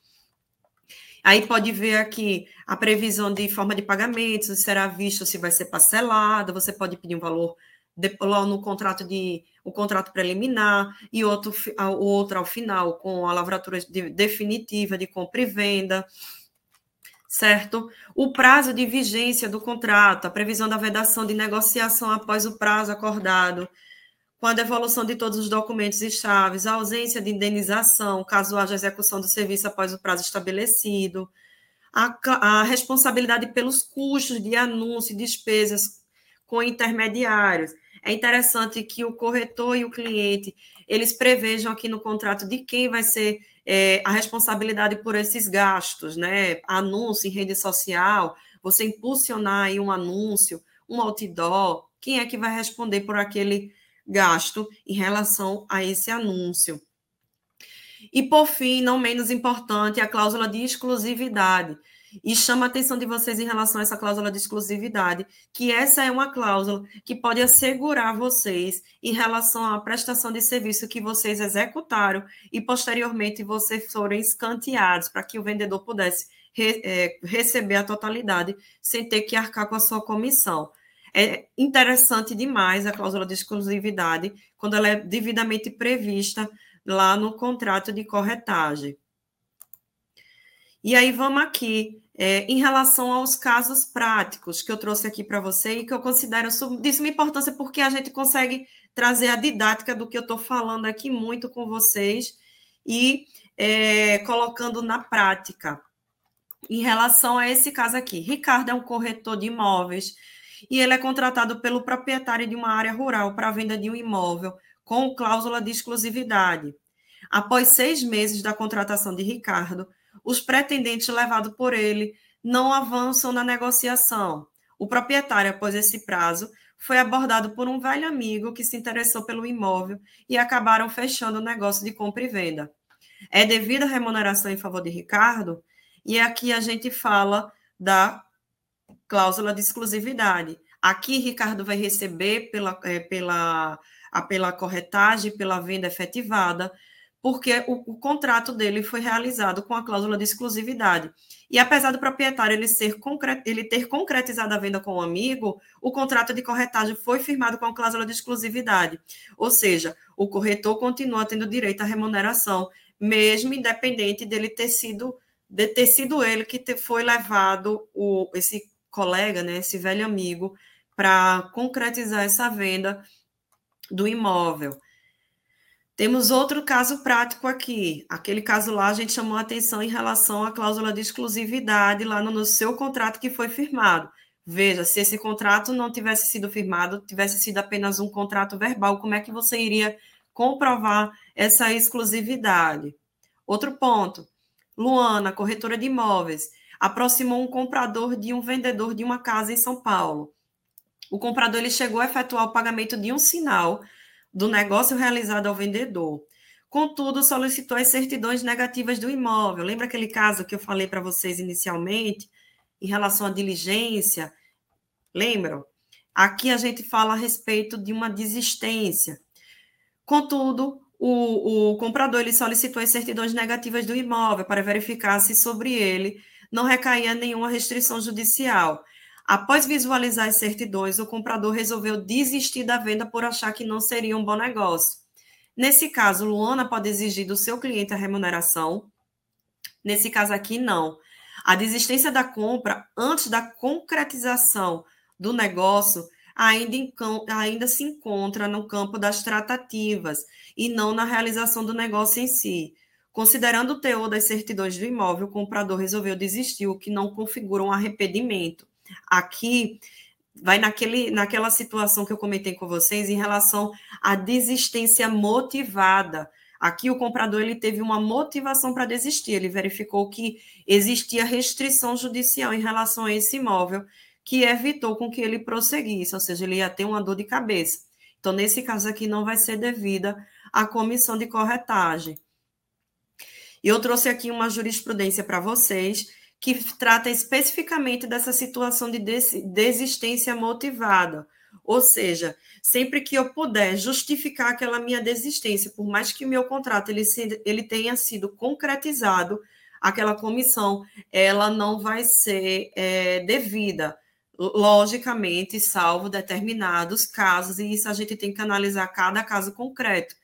Aí pode ver aqui a previsão de forma de pagamento, se será visto se vai ser parcelado, você pode pedir um valor lá no contrato de o contrato preliminar e outro, outro ao final com a lavratura de, definitiva de compra e venda, certo? O prazo de vigência do contrato, a previsão da vedação de negociação após o prazo acordado, com a devolução de todos os documentos e chaves, a ausência de indenização, caso haja execução do serviço após o prazo estabelecido, a, a responsabilidade pelos custos de anúncio e despesas com intermediários. É interessante que o corretor e o cliente eles prevejam aqui no contrato de quem vai ser é, a responsabilidade por esses gastos, né? Anúncio em rede social, você impulsionar aí um anúncio, um outdoor, quem é que vai responder por aquele gasto em relação a esse anúncio. E, por fim, não menos importante, a cláusula de exclusividade. E chama a atenção de vocês em relação a essa cláusula de exclusividade, que essa é uma cláusula que pode assegurar vocês em relação à prestação de serviço que vocês executaram e posteriormente vocês forem escanteados para que o vendedor pudesse re, é, receber a totalidade sem ter que arcar com a sua comissão. É interessante demais a cláusula de exclusividade quando ela é devidamente prevista lá no contrato de corretagem. E aí vamos aqui, é, em relação aos casos práticos que eu trouxe aqui para você e que eu considero de suma importância porque a gente consegue trazer a didática do que eu estou falando aqui muito com vocês e é, colocando na prática. Em relação a esse caso aqui, Ricardo é um corretor de imóveis e ele é contratado pelo proprietário de uma área rural para a venda de um imóvel, com cláusula de exclusividade. Após seis meses da contratação de Ricardo, os pretendentes levados por ele não avançam na negociação. O proprietário, após esse prazo, foi abordado por um velho amigo que se interessou pelo imóvel e acabaram fechando o negócio de compra e venda. É devido à remuneração em favor de Ricardo, e aqui a gente fala da cláusula de exclusividade. Aqui, Ricardo vai receber pela, é, pela, a, pela corretagem, pela venda efetivada, porque o, o, contrato dele foi realizado com a cláusula de exclusividade. E apesar do proprietário ele, ser concre, ele ter concretizado a venda com o um amigo, o contrato de corretagem foi firmado com a cláusula de exclusividade. Ou seja, o corretor continua tendo direito à remuneração, mesmo independente dele ter sido de ter sido ele que foi levado, o, esse colega, né, esse velho amigo, para concretizar essa venda do imóvel. Temos outro caso prático aqui. Aquele caso lá, a gente chamou a atenção em relação à cláusula de exclusividade lá no, no seu contrato que foi firmado. Veja, se esse contrato não tivesse sido firmado, tivesse sido apenas um contrato verbal, como é que você iria comprovar essa exclusividade? Outro ponto. Luana, corretora de imóveis, aproximou um comprador de um vendedor de uma casa em São Paulo. O comprador ele chegou a efetuar o pagamento de um sinal do negócio realizado ao vendedor. Contudo, solicitou as certidões negativas do imóvel. Lembra aquele caso que eu falei para vocês inicialmente, em relação à diligência? Lembram? Aqui a gente fala a respeito de uma desistência. Contudo, o, o comprador ele solicitou as certidões negativas do imóvel para verificar se sobre ele não recaía nenhuma restrição judicial. Após visualizar as certidões, o comprador resolveu desistir da venda por achar que não seria um bom negócio. Nesse caso, Luana pode exigir do seu cliente a remuneração. Nesse caso aqui, não. A desistência da compra antes da concretização do negócio ainda, ainda se encontra no campo das tratativas e não na realização do negócio em si. Considerando o teor das certidões do imóvel, o comprador resolveu desistir, o que não configura um arrependimento. Aqui vai naquele, naquela situação que eu comentei com vocês em relação à desistência motivada. Aqui o comprador ele teve uma motivação para desistir, ele verificou que existia restrição judicial em relação a esse imóvel, que evitou com que ele prosseguisse, ou seja, ele ia ter uma dor de cabeça. Então, nesse caso aqui, não vai ser devida à comissão de corretagem. E eu trouxe aqui uma jurisprudência para vocês, que trata especificamente dessa situação de desistência motivada. Ou seja, sempre que eu puder justificar aquela minha desistência, por mais que meu contrato ele, ele tenha sido concretizado, aquela comissão ela não vai ser é, devida, logicamente, salvo determinados casos, e isso a gente tem que analisar cada caso concreto.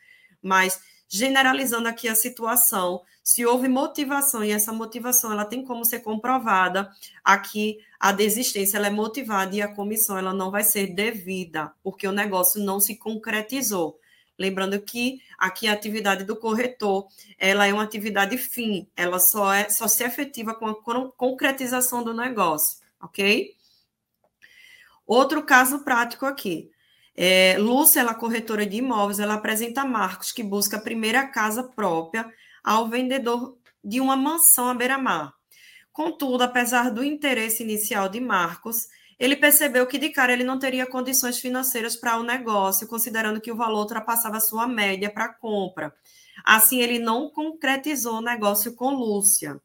Mas generalizando aqui a situação, se houve motivação e essa motivação ela tem como ser comprovada, aqui a desistência ela é motivada e a comissão ela não vai ser devida, porque o negócio não se concretizou. Lembrando que aqui a atividade do corretor, ela é uma atividade fim, ela só é só se efetiva com a concretização do negócio, OK? Outro caso prático aqui. É, Lúcia, ela é corretora de imóveis, ela apresenta Marcos, que busca a primeira casa própria ao vendedor de uma mansão à beira-mar. Contudo, apesar do interesse inicial de Marcos, ele percebeu que de cara ele não teria condições financeiras para o negócio, considerando que o valor ultrapassava sua média para a compra. Assim, ele não concretizou o negócio com Lúcia.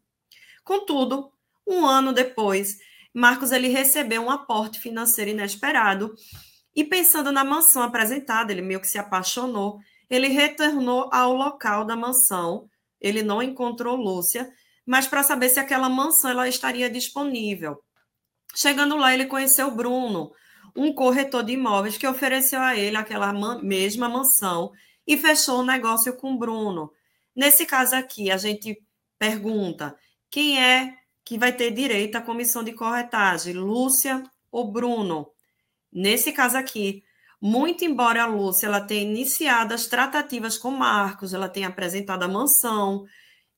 Contudo, um ano depois, Marcos ele recebeu um aporte financeiro inesperado e pensando na mansão apresentada, ele meio que se apaixonou. Ele retornou ao local da mansão. Ele não encontrou Lúcia, mas para saber se aquela mansão ela estaria disponível. Chegando lá, ele conheceu Bruno, um corretor de imóveis que ofereceu a ele aquela mesma mansão e fechou o negócio com Bruno. Nesse caso aqui, a gente pergunta: quem é que vai ter direito à comissão de corretagem, Lúcia ou Bruno? Nesse caso aqui, muito embora a Lúcia ela tenha iniciado as tratativas com Marcos, ela tenha apresentado a mansão,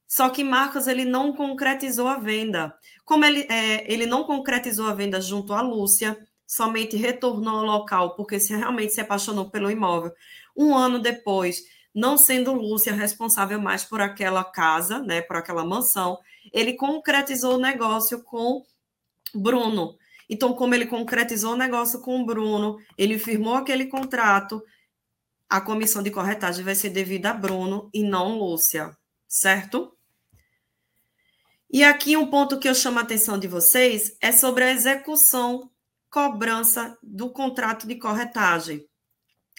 só que Marcos ele não concretizou a venda. Como ele, é, ele não concretizou a venda junto à Lúcia, somente retornou ao local porque se realmente se apaixonou pelo imóvel. Um ano depois, não sendo Lúcia responsável mais por aquela casa, né, por aquela mansão, ele concretizou o negócio com Bruno. Então, como ele concretizou o negócio com o Bruno, ele firmou aquele contrato, a comissão de corretagem vai ser devida a Bruno e não Lúcia, certo? E aqui um ponto que eu chamo a atenção de vocês é sobre a execução, cobrança do contrato de corretagem.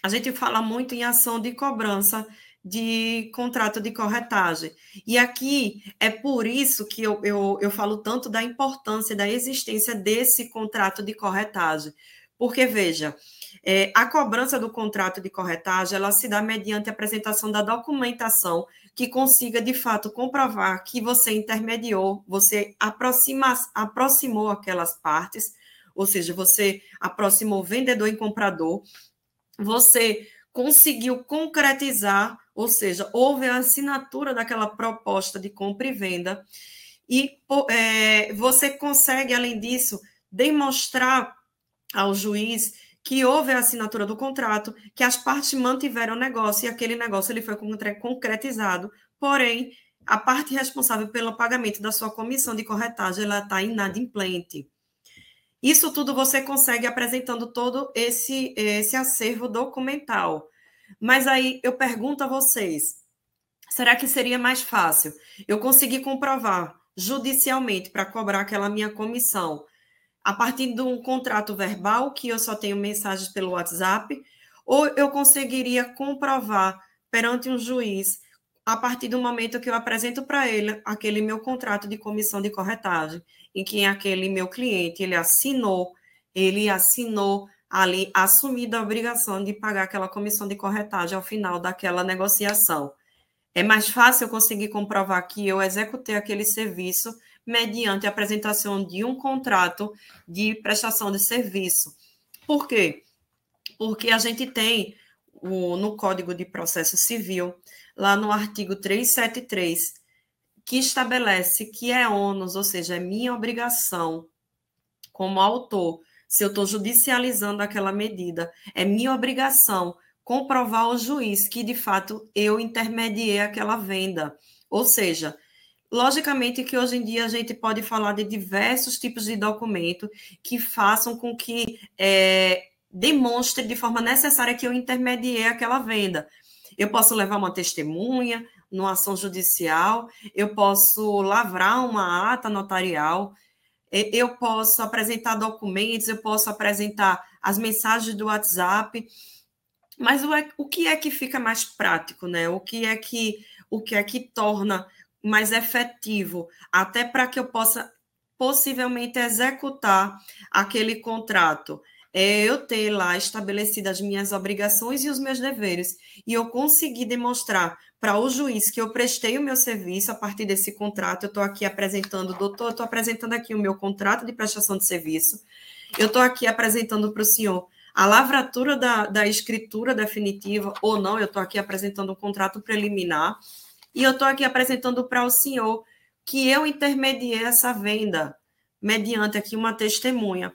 A gente fala muito em ação de cobrança de contrato de corretagem. E aqui é por isso que eu, eu, eu falo tanto da importância da existência desse contrato de corretagem. Porque, veja, é, a cobrança do contrato de corretagem ela se dá mediante a apresentação da documentação que consiga de fato comprovar que você intermediou, você aproxima, aproximou aquelas partes, ou seja, você aproximou vendedor e comprador, você conseguiu concretizar, ou seja, houve a assinatura daquela proposta de compra e venda, e é, você consegue, além disso, demonstrar ao juiz que houve a assinatura do contrato, que as partes mantiveram o negócio e aquele negócio ele foi concretizado, porém, a parte responsável pelo pagamento da sua comissão de corretagem ela está inadimplente. Isso tudo você consegue apresentando todo esse, esse acervo documental. Mas aí eu pergunto a vocês: será que seria mais fácil eu conseguir comprovar judicialmente para cobrar aquela minha comissão a partir de um contrato verbal, que eu só tenho mensagens pelo WhatsApp, ou eu conseguiria comprovar perante um juiz a partir do momento que eu apresento para ele aquele meu contrato de comissão de corretagem, em que aquele meu cliente ele assinou, ele assinou ali assumido a obrigação de pagar aquela comissão de corretagem ao final daquela negociação. É mais fácil eu conseguir comprovar que eu executei aquele serviço mediante a apresentação de um contrato de prestação de serviço. Por quê? Porque a gente tem o, no Código de Processo Civil, lá no artigo 373, que estabelece que é ônus, ou seja, é minha obrigação como autor, se eu estou judicializando aquela medida, é minha obrigação comprovar ao juiz que, de fato, eu intermediei aquela venda. Ou seja, Logicamente que hoje em dia a gente pode falar de diversos tipos de documento que façam com que é, demonstre de forma necessária que eu intermediei aquela venda. Eu posso levar uma testemunha numa ação judicial, eu posso lavrar uma ata notarial, eu posso apresentar documentos, eu posso apresentar as mensagens do WhatsApp, mas o, é, o que é que fica mais prático, né? O que é que o que é que torna mais efetivo, até para que eu possa possivelmente executar aquele contrato. É eu ter lá estabelecido as minhas obrigações e os meus deveres, e eu conseguir demonstrar para o juiz que eu prestei o meu serviço a partir desse contrato. Eu estou aqui apresentando, doutor, eu estou apresentando aqui o meu contrato de prestação de serviço, eu estou aqui apresentando para o senhor a lavratura da, da escritura definitiva, ou não, eu estou aqui apresentando um contrato preliminar, e eu estou aqui apresentando para o senhor que eu intermediei essa venda mediante aqui uma testemunha.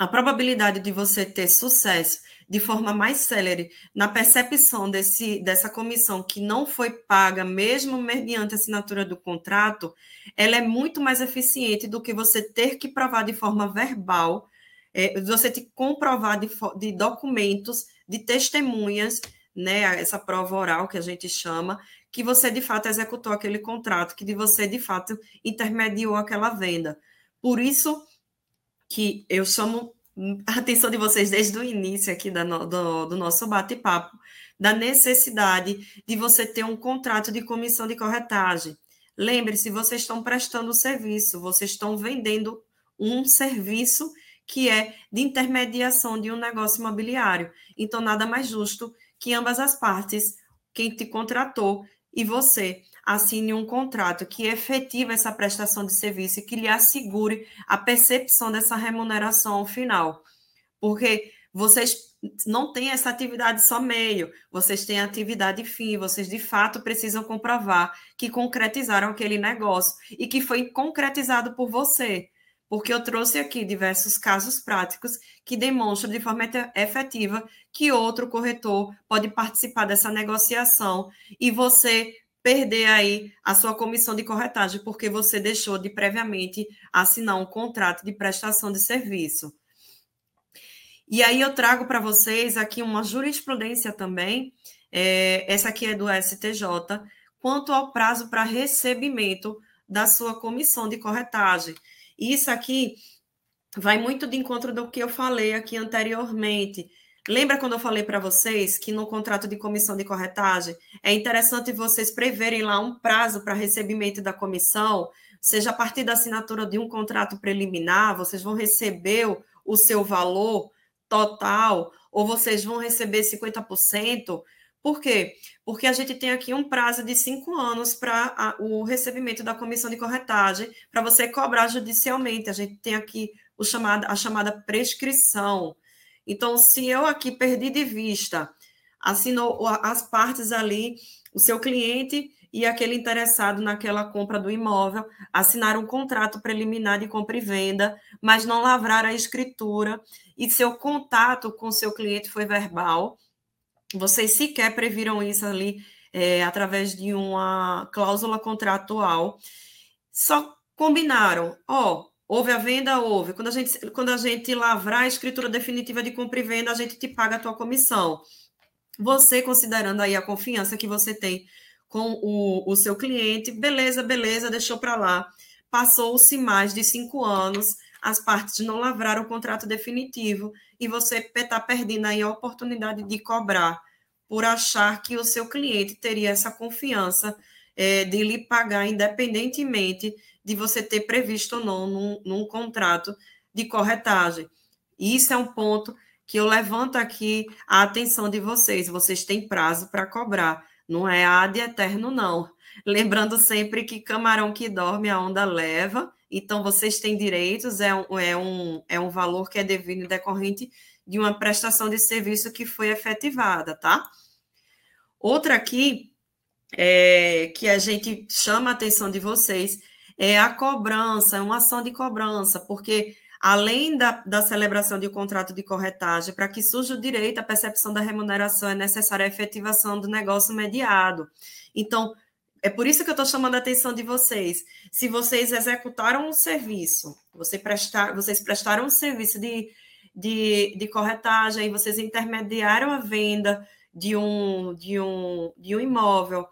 A probabilidade de você ter sucesso de forma mais célere na percepção desse, dessa comissão que não foi paga, mesmo mediante a assinatura do contrato, ela é muito mais eficiente do que você ter que provar de forma verbal, é, você ter que comprovar de, de documentos, de testemunhas, né, essa prova oral que a gente chama, que você de fato executou aquele contrato, que de você de fato intermediou aquela venda. Por isso que eu chamo a atenção de vocês desde o início aqui da, do, do nosso bate-papo, da necessidade de você ter um contrato de comissão de corretagem. Lembre-se, vocês estão prestando serviço, vocês estão vendendo um serviço que é de intermediação de um negócio imobiliário. Então, nada mais justo que ambas as partes, quem te contratou e você assine um contrato que efetiva essa prestação de serviço e que lhe assegure a percepção dessa remuneração final. Porque vocês não têm essa atividade só meio, vocês têm atividade fim, vocês de fato precisam comprovar que concretizaram aquele negócio e que foi concretizado por você. Porque eu trouxe aqui diversos casos práticos que demonstram de forma efetiva que outro corretor pode participar dessa negociação e você perder aí a sua comissão de corretagem porque você deixou de previamente assinar um contrato de prestação de serviço. E aí eu trago para vocês aqui uma jurisprudência também, é, essa aqui é do STJ, quanto ao prazo para recebimento da sua comissão de corretagem. Isso aqui vai muito de encontro do que eu falei aqui anteriormente, Lembra quando eu falei para vocês que no contrato de comissão de corretagem é interessante vocês preverem lá um prazo para recebimento da comissão, seja a partir da assinatura de um contrato preliminar, vocês vão receber o, seu valor total ou vocês vão receber 50%, Por quê? Porque a gente tem aqui um prazo de cinco anos para o recebimento da comissão de corretagem, para você cobrar judicialmente. A gente tem aqui o chamado, a chamada prescrição. Então, se eu aqui perdi de vista, assinou as partes ali, o seu cliente e aquele interessado naquela compra do imóvel assinaram um contrato preliminar de compra e venda, mas não lavraram a escritura e seu contato com seu cliente foi verbal. Vocês sequer previram isso ali é, através de uma cláusula contratual. Só combinaram, ó, houve a venda, houve. Quando a gente, quando a gente lavrar a escritura definitiva de compra e venda, a gente te paga a tua comissão. Você considerando aí a confiança que você tem com o, o seu cliente, beleza, beleza, deixou para lá. Passou-se mais de cinco anos, as partes não lavraram o contrato definitivo e você está perdendo aí a oportunidade de cobrar por achar que o seu cliente teria essa confiança é, de lhe pagar independentemente de você ter previsto ou não num, num contrato de corretagem. Isso é um ponto que eu levanto aqui a atenção de vocês. Vocês têm prazo para cobrar. Não é ad eterno, não. Lembrando sempre que camarão que dorme, a onda leva. Então, vocês têm direitos, é um, é um, é um valor que é devido decorrente de uma prestação de serviço que foi efetivada, tá? Outra aqui, é, que a gente chama a atenção de vocês, é a cobrança, é uma ação de cobrança, porque Além da, da celebração de um contrato de corretagem, para que surja o direito à percepção da remuneração, é necessária a efetivação do negócio mediado. Então, é por isso que eu estou chamando a atenção de vocês. Se vocês executaram um serviço, você prestar, vocês prestaram um serviço de, de, de corretagem, vocês intermediaram a venda de um, de, um, de um imóvel,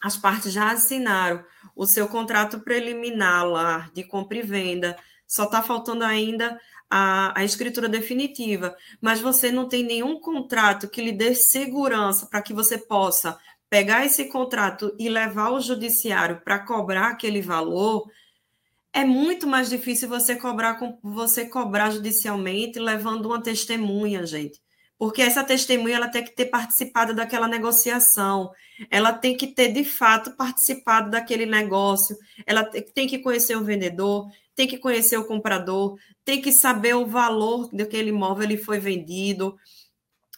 as partes já assinaram o seu contrato preliminar lá de compra e venda, só está faltando ainda a, a, escritura definitiva, mas você não tem nenhum contrato que lhe dê segurança para que você possa pegar esse contrato e levar ao judiciário para cobrar aquele valor, é muito mais difícil você cobrar você cobrar judicialmente levando uma testemunha, gente. Porque essa testemunha ela tem que ter participado daquela negociação, ela tem que ter de fato participado daquele negócio, ela tem que conhecer o vendedor, tem que conhecer o comprador, tem que saber o valor daquele imóvel ele foi vendido.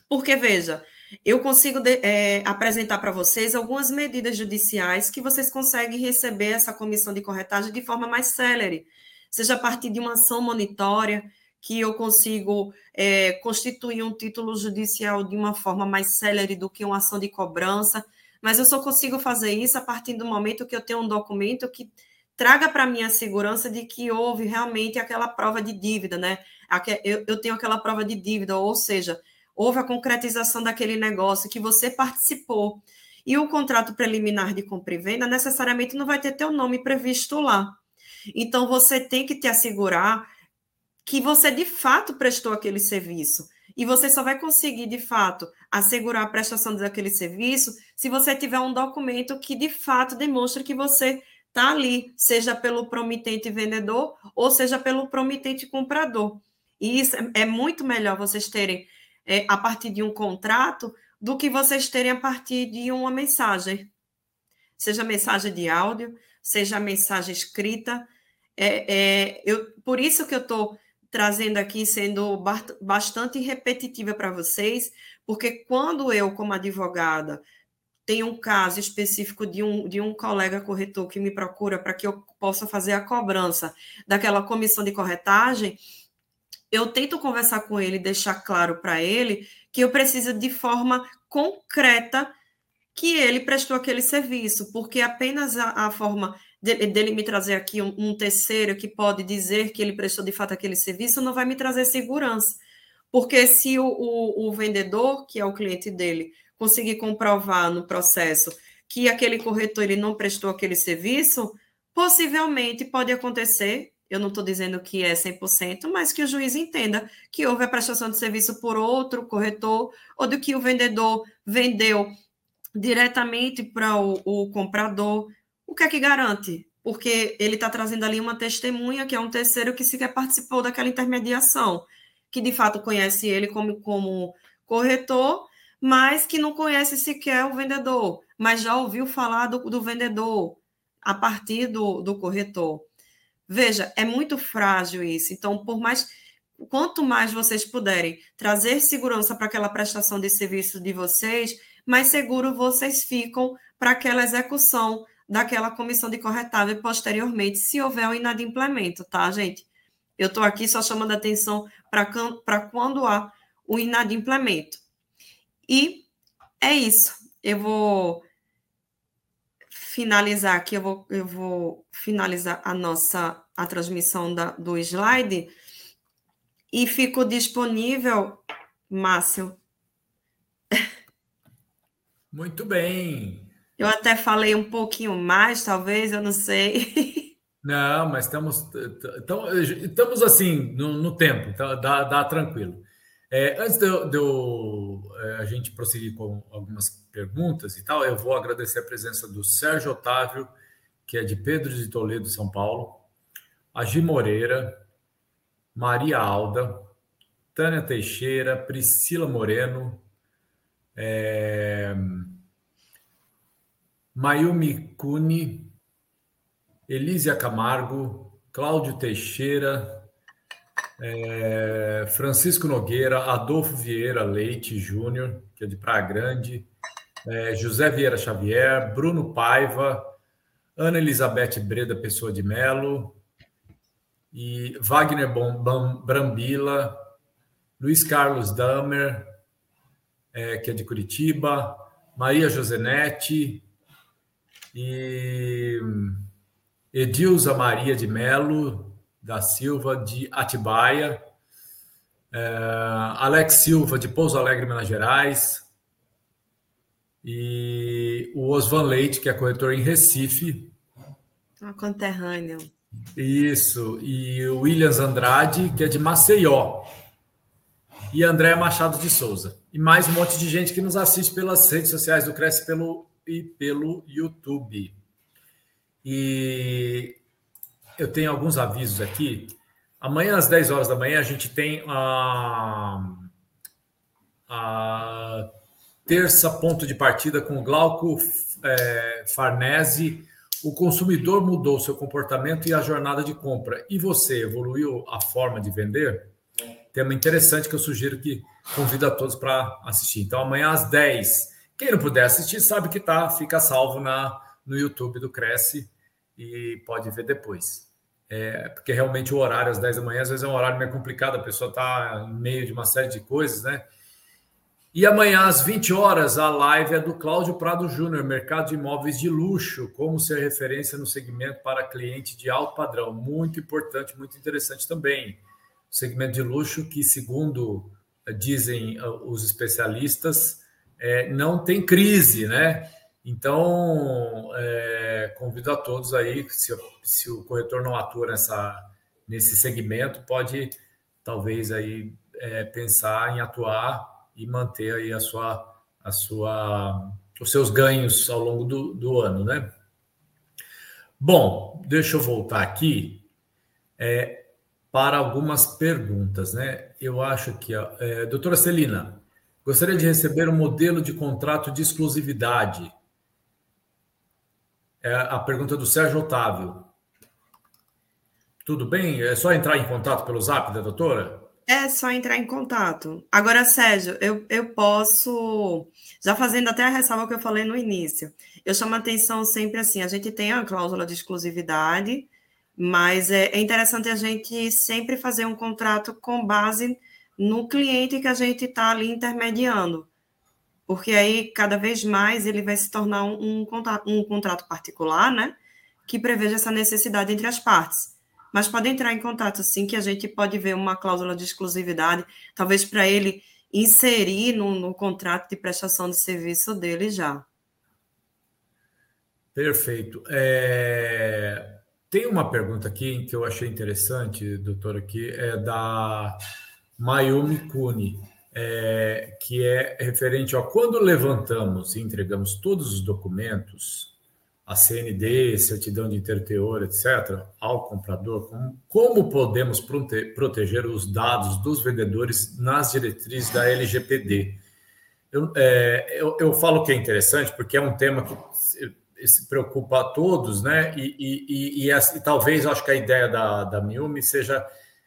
Porque, veja, eu consigo é, apresentar para vocês algumas medidas judiciais que vocês conseguem receber essa comissão de corretagem de forma mais célere, seja a partir de uma ação monitória, que eu consigo é, constituir um título judicial de uma forma mais célere do que uma ação de cobrança, mas eu só consigo fazer isso a partir do momento que eu tenho um documento que traga para mim a segurança de que houve realmente aquela prova de dívida, né? Eu, tenho aquela prova de dívida, ou seja, houve a concretização daquele negócio que você participou. E o contrato preliminar de compra e venda necessariamente não vai ter teu nome previsto lá. Então, você tem que te assegurar que você de fato prestou aquele serviço. E você só vai conseguir, de fato, assegurar a prestação daquele serviço se você tiver um documento que de fato demonstre que você está ali, seja pelo promitente vendedor ou seja pelo promitente comprador. E isso é, é muito melhor vocês terem é, a partir de um contrato do que vocês terem a partir de uma mensagem. Seja mensagem de áudio, seja mensagem escrita. É, é eu, por isso que eu estou trazendo aqui, sendo bastante repetitiva para vocês, porque quando eu, como advogada, tem um caso específico de um, de um colega corretor que me procura para que eu possa fazer a cobrança daquela comissão de corretagem, eu tento conversar com ele, deixar claro para ele que eu preciso de forma concreta que ele prestou aquele serviço, porque apenas a, a forma dele, dele, me trazer aqui um, um, terceiro que pode dizer que ele prestou de fato aquele serviço não vai me trazer segurança. Porque se o, o, o vendedor, que é o cliente dele, conseguir comprovar no processo que aquele corretor ele não prestou aquele serviço, possivelmente pode acontecer, eu não estou dizendo que é 100%, mas que o juiz entenda que houve a prestação de serviço por outro corretor, ou do que o vendedor vendeu diretamente para o, o comprador. O que é que garante? Porque ele está trazendo ali uma testemunha, que é um terceiro que sequer participou daquela intermediação, que de fato conhece ele como, como corretor, mas que não conhece sequer o vendedor, mas já ouviu falar do, do vendedor a partir do, do corretor. Veja, é muito frágil isso. Então, por mais quanto mais vocês puderem trazer segurança para aquela prestação de serviço de vocês, mais seguro vocês ficam para aquela execução daquela comissão de corretável posteriormente, se houver um inadimplemento, tá, gente? Eu estou aqui só chamando atenção para quando há o inadimplemento. E é isso. Eu vou finalizar aqui, eu vou, eu vou finalizar a nossa a transmissão da, do slide e fico disponível, Márcio. Muito bem. Eu até falei um pouquinho mais, talvez, eu não sei. [LAUGHS] Não, mas estamos, estamos assim no, no tempo, tá, dá, dá tranquilo. É, antes de, de eu, é, a gente prosseguir com algumas perguntas e tal, eu vou agradecer a presença do Sérgio Otávio, que é de Pedro de Toledo, São Paulo, a Gi Moreira, Maria Alda, Tânia Teixeira, Priscila Moreno, é, Mayumi Cuni, Elísia Camargo, Cláudio Teixeira, é, Francisco Nogueira, Adolfo Vieira Leite Júnior, que é de Praia Grande, é, José Vieira Xavier, Bruno Paiva, Ana Elizabeth Breda Pessoa de Melo, e Wagner Brambila, Luiz Carlos Damer, é, que é de Curitiba, Maria Josenete e Edilza Maria de Melo da Silva de Atibaia, é, Alex Silva de Pouso Alegre, Minas Gerais, e o Osvan Leite, que é corretor em Recife. Um conterrâneo. Isso, e o Williams Andrade, que é de Maceió. E André Machado de Souza. E mais um monte de gente que nos assiste pelas redes sociais do Cresce pelo, e pelo YouTube. E eu tenho alguns avisos aqui. Amanhã, às 10 horas da manhã, a gente tem a, a terça ponto de partida com o Glauco é, Farnese o consumidor mudou seu comportamento e a jornada de compra. E você evoluiu a forma de vender? Tema interessante que eu sugiro que convido a todos para assistir. Então, amanhã às 10. Quem não puder assistir, sabe que tá, fica salvo na, no YouTube do Cresce e pode ver depois. É, porque realmente o horário às 10 da manhã, às vezes é um horário meio complicado, a pessoa está em meio de uma série de coisas, né? E amanhã, às 20 horas, a live é do Cláudio Prado Júnior, Mercado de Imóveis de Luxo, como ser referência no segmento para cliente de alto padrão. Muito importante, muito interessante também. O segmento de luxo que, segundo eh, dizem eh, os especialistas, é, não tem crise, né? Então, é, convido a todos aí, se, se o corretor não atua nessa, nesse segmento, pode talvez aí é, pensar em atuar e manter aí a sua, a sua, os seus ganhos ao longo do, do ano, né? Bom, deixa eu voltar aqui é, para algumas perguntas, né? Eu acho que, é, doutora Celina, gostaria de receber um modelo de contrato de exclusividade. É a pergunta do Sérgio Otávio. Tudo bem? É só entrar em contato pelo zap da doutora? É só entrar em contato. Agora, Sérgio, eu, eu posso, já fazendo até a ressalva que eu falei no início, eu chamo a atenção sempre assim: a gente tem a cláusula de exclusividade, mas é, é interessante a gente sempre fazer um contrato com base no cliente que a gente está ali intermediando, porque aí cada vez mais ele vai se tornar um, um, contrato, um contrato particular, né? Que preveja essa necessidade entre as partes mas pode entrar em contato sim, que a gente pode ver uma cláusula de exclusividade, talvez para ele inserir no, no, contrato de prestação de serviço dele já. Perfeito. É... Tem uma pergunta aqui que eu achei interessante, doutora, que é da Mayumi Kuni, é, que é referente a quando levantamos e entregamos todos os documentos a CND, certidão de interteor, etc., ao comprador, como, como podemos proteger os dados dos vendedores nas diretrizes da LGPD? eu, é, eu, eu, falo que é interessante porque é um tema que se preocupa a todos, né? E, e, e, e, e talvez acho que a ideia da, da Miumi seja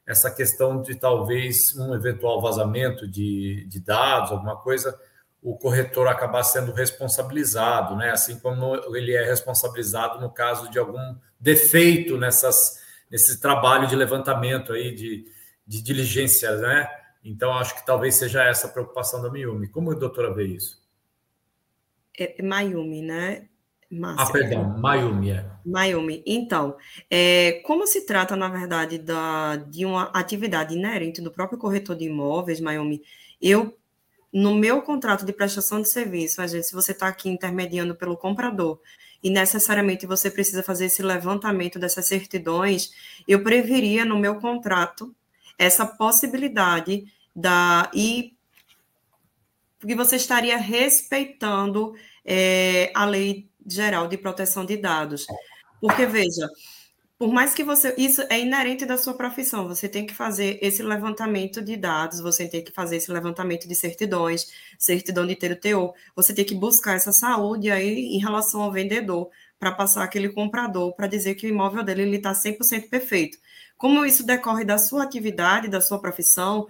essa questão de talvez um eventual vazamento de, de dados, alguma coisa, o corretor acabar sendo responsabilizado, né? Assim como ele é responsabilizado no caso de algum defeito nessas, nesse trabalho de levantamento aí de, de diligência, né? Então acho que talvez seja essa a preocupação da Miumi. Como a doutora vê isso? É Mayumi, né? Márcia. Ah, perdão, Mayumi. É. Mayumi. Então, é, como se trata, na verdade, da, de uma atividade inerente do próprio corretor de imóveis, Mayumi, eu, no meu contrato de prestação de serviço, a gente, se você está aqui intermediando pelo comprador e necessariamente você precisa fazer esse levantamento dessas certidões, eu preveria no meu contrato essa possibilidade da e porque você estaria respeitando é, a lei geral de proteção de dados. Porque, veja, por mais que você. Isso é inerente da sua profissão, você tem que fazer esse levantamento de dados, você tem que fazer esse levantamento de certidões, certidão de ter o teor, você tem que buscar essa saúde aí em relação ao vendedor, para passar aquele comprador, para dizer que o imóvel dele está 100% perfeito. Como isso decorre da sua atividade, da sua profissão,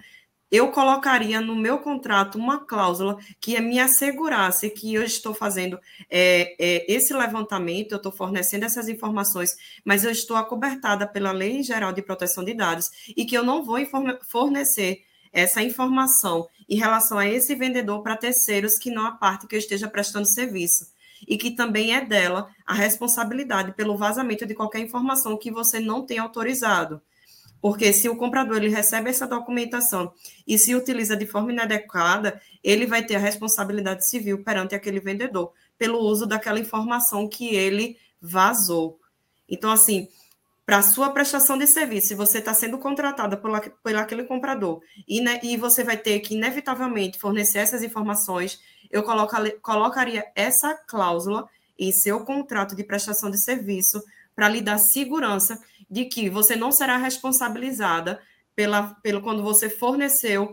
eu colocaria no meu contrato uma cláusula que me assegurasse que eu estou fazendo é, é, esse levantamento, eu estou fornecendo essas informações, mas eu estou acobertada pela Lei Geral de Proteção de Dados e que eu não vou fornecer essa informação em relação a esse vendedor para terceiros que não a parte que eu esteja prestando serviço. E que também é dela a responsabilidade pelo vazamento de qualquer informação que você não tenha autorizado. Porque se o comprador ele recebe essa documentação e se utiliza de forma inadequada, ele vai ter a responsabilidade civil perante aquele vendedor pelo uso daquela informação que ele vazou. Então, assim, para sua prestação de serviço, se você está sendo contratada por, por aquele comprador e, né, e você vai ter que, inevitavelmente, fornecer essas informações, eu coloca, colocaria essa cláusula em seu contrato de prestação de serviço para lhe dar segurança de que você não será responsabilizada pela, pelo quando você forneceu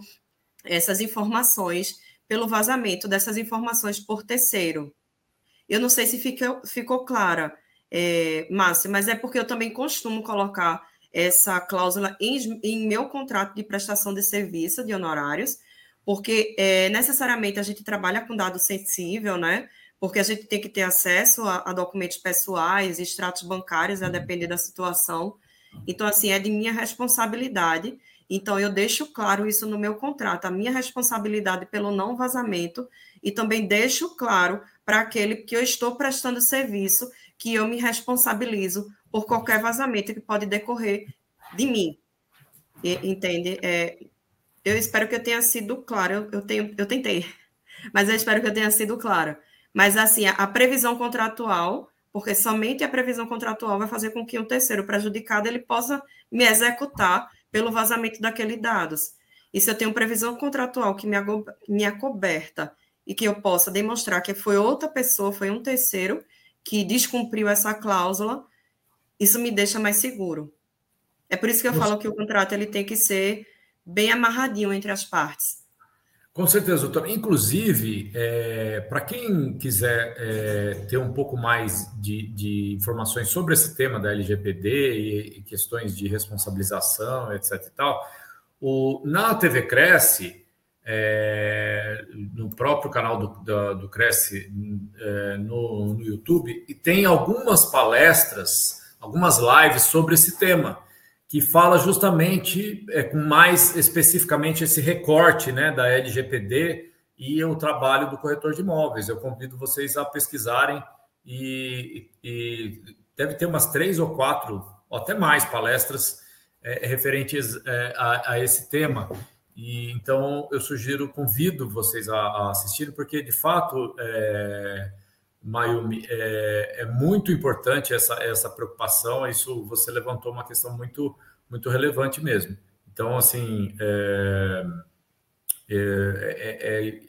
essas informações pelo vazamento dessas informações por terceiro. Eu não sei se fica, ficou clara, é, Márcia, mas é porque eu também costumo colocar essa cláusula em, em meu contrato de prestação de serviço de honorários, porque é, necessariamente a gente trabalha com dado sensível, né? Porque a gente tem que ter acesso a, a documentos pessoais, extratos bancários, a depender da situação. Então, assim, é de minha responsabilidade. Então, eu deixo claro isso no meu contrato, a minha responsabilidade pelo não vazamento, e também deixo claro para aquele que eu estou prestando serviço que eu me responsabilizo por qualquer vazamento que pode decorrer de mim. E, entende? É, eu espero que eu tenha sido claro, eu, eu, tenho, eu tentei, [LAUGHS] mas eu espero que eu tenha sido clara. Mas, assim, a, a previsão contratual, porque somente a previsão contratual vai fazer com que um terceiro prejudicado ele possa me executar pelo vazamento daqueles dados. E se eu tenho previsão contratual que me, me acoberta e que eu possa demonstrar que foi outra pessoa, foi um terceiro que descumpriu essa cláusula, isso me deixa mais seguro. É por isso que eu falo que o contrato ele tem que ser bem amarradinho entre as partes. Com certeza, doutor. Inclusive, é, para quem quiser é, ter um pouco mais de, de, informações sobre esse tema da LGPD e, e, questões de responsabilização, etc. e tal, o, na TV Cresce, é, no próprio canal do, do, do Cresce é, no, no YouTube, e tem algumas palestras, algumas lives sobre esse tema que fala justamente é, com mais especificamente esse recorte né, da LGPD e o trabalho do corretor de imóveis. Eu convido vocês a pesquisarem e, e deve ter umas três ou quatro, ou até mais palestras é, referentes é, a, a, esse tema. E então eu sugiro, convido vocês a, a assistirem, porque de fato é, Mayumi, é, é, muito importante essa, essa preocupação. Isso você levantou uma questão muito, muito relevante mesmo. Então, assim, é, é, é,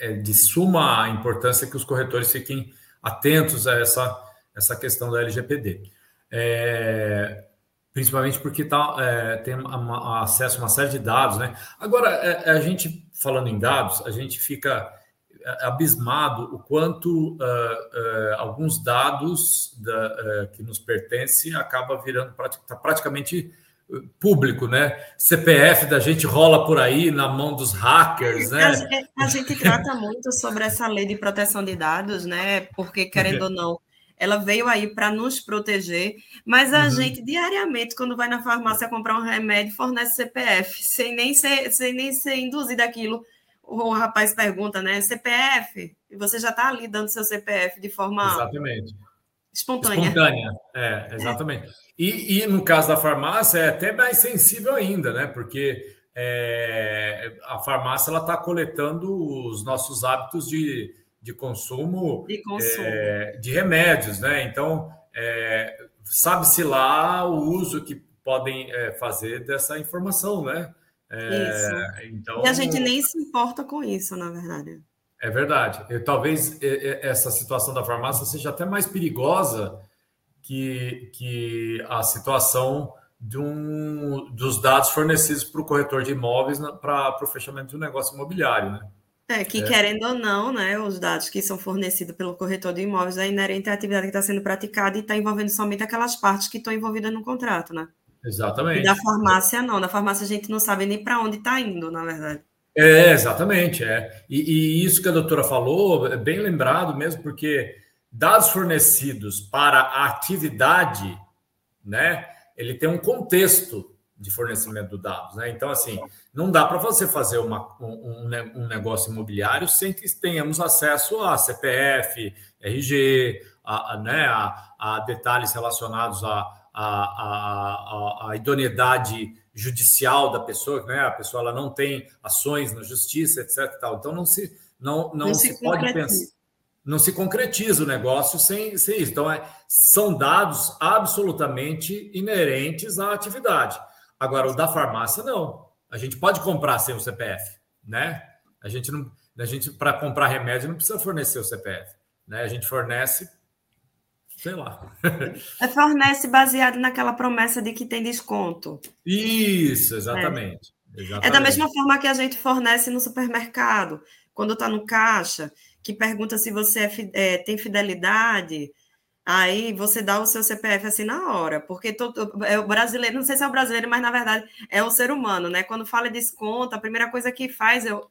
é de suma importância que os corretores fiquem atentos a essa, essa questão da LGPD. É, principalmente porque tá, é, tem uma, acesso a uma série de dados, né? Agora, é, a gente falando em dados, a gente fica abismado o quanto uh, uh, alguns dados da, uh, que nos pertencem acaba virando tá praticamente público, né? CPF da gente rola por aí na mão dos hackers, né? A, a gente trata muito sobre essa lei de proteção de dados, né? Porque querendo ou não, ela veio aí para nos proteger, mas a uhum. gente diariamente, quando vai na farmácia comprar um remédio, fornece CPF, sem nem ser, sem nem ser induzido aquilo o rapaz pergunta, né? CPF, e você já está ali dando seu CPF de forma exatamente. espontânea. Espontânea, é, exatamente. É. E, e, no caso da farmácia é até mais sensível ainda, né? Porque é, a farmácia ela está coletando os nossos hábitos de, de consumo, de, consumo. É, de remédios, né? Então é, sabe-se lá o uso que podem é, fazer dessa informação, né? É, então, e a gente nem se importa com isso, na verdade. É verdade. Eu, talvez essa situação da farmácia seja até mais perigosa que, que a situação de um, dos dados fornecidos para o corretor de imóveis para o fechamento de um negócio imobiliário, né? É, que é. querendo ou não, né, os dados que são fornecidos pelo corretor de imóveis é inerente à atividade que está sendo praticada e está envolvendo somente aquelas partes que estão envolvidas no contrato, né? Exatamente. E da farmácia, não. Da farmácia, a gente não sabe nem para onde está indo, na verdade. É, exatamente. É. E, e, isso que a doutora falou é bem lembrado mesmo, porque dados fornecidos para a atividade, né, ele tem um contexto de fornecimento de dados. Né? Então, assim, não dá para você fazer uma, um, um, negócio imobiliário sem que tenhamos acesso a CPF, RG, a, a, né, a, a detalhes relacionados a a, a, a, idoneidade judicial da pessoa, né? A pessoa ela não tem ações na justiça, etc. Tal. Então não se não não, não se, se pode pensar, não se concretiza o negócio sem, sem isso. Então é, são dados absolutamente inerentes à atividade. Agora o da farmácia não. A gente pode comprar sem o CPF, né? A gente não a gente para comprar remédio não precisa fornecer o CPF, né? A gente fornece sei lá. É, fornece baseado naquela promessa de que tem desconto. Isso, exatamente. É, exatamente. é da mesma forma que a gente fornece no supermercado, quando está no caixa, que pergunta se você é, é, tem fidelidade. Aí você dá o seu CPF assim na hora, porque todo, é o brasileiro, não sei se é o brasileiro, mas na verdade é o ser humano, né? Quando fala desconto, a primeira coisa que faz eu,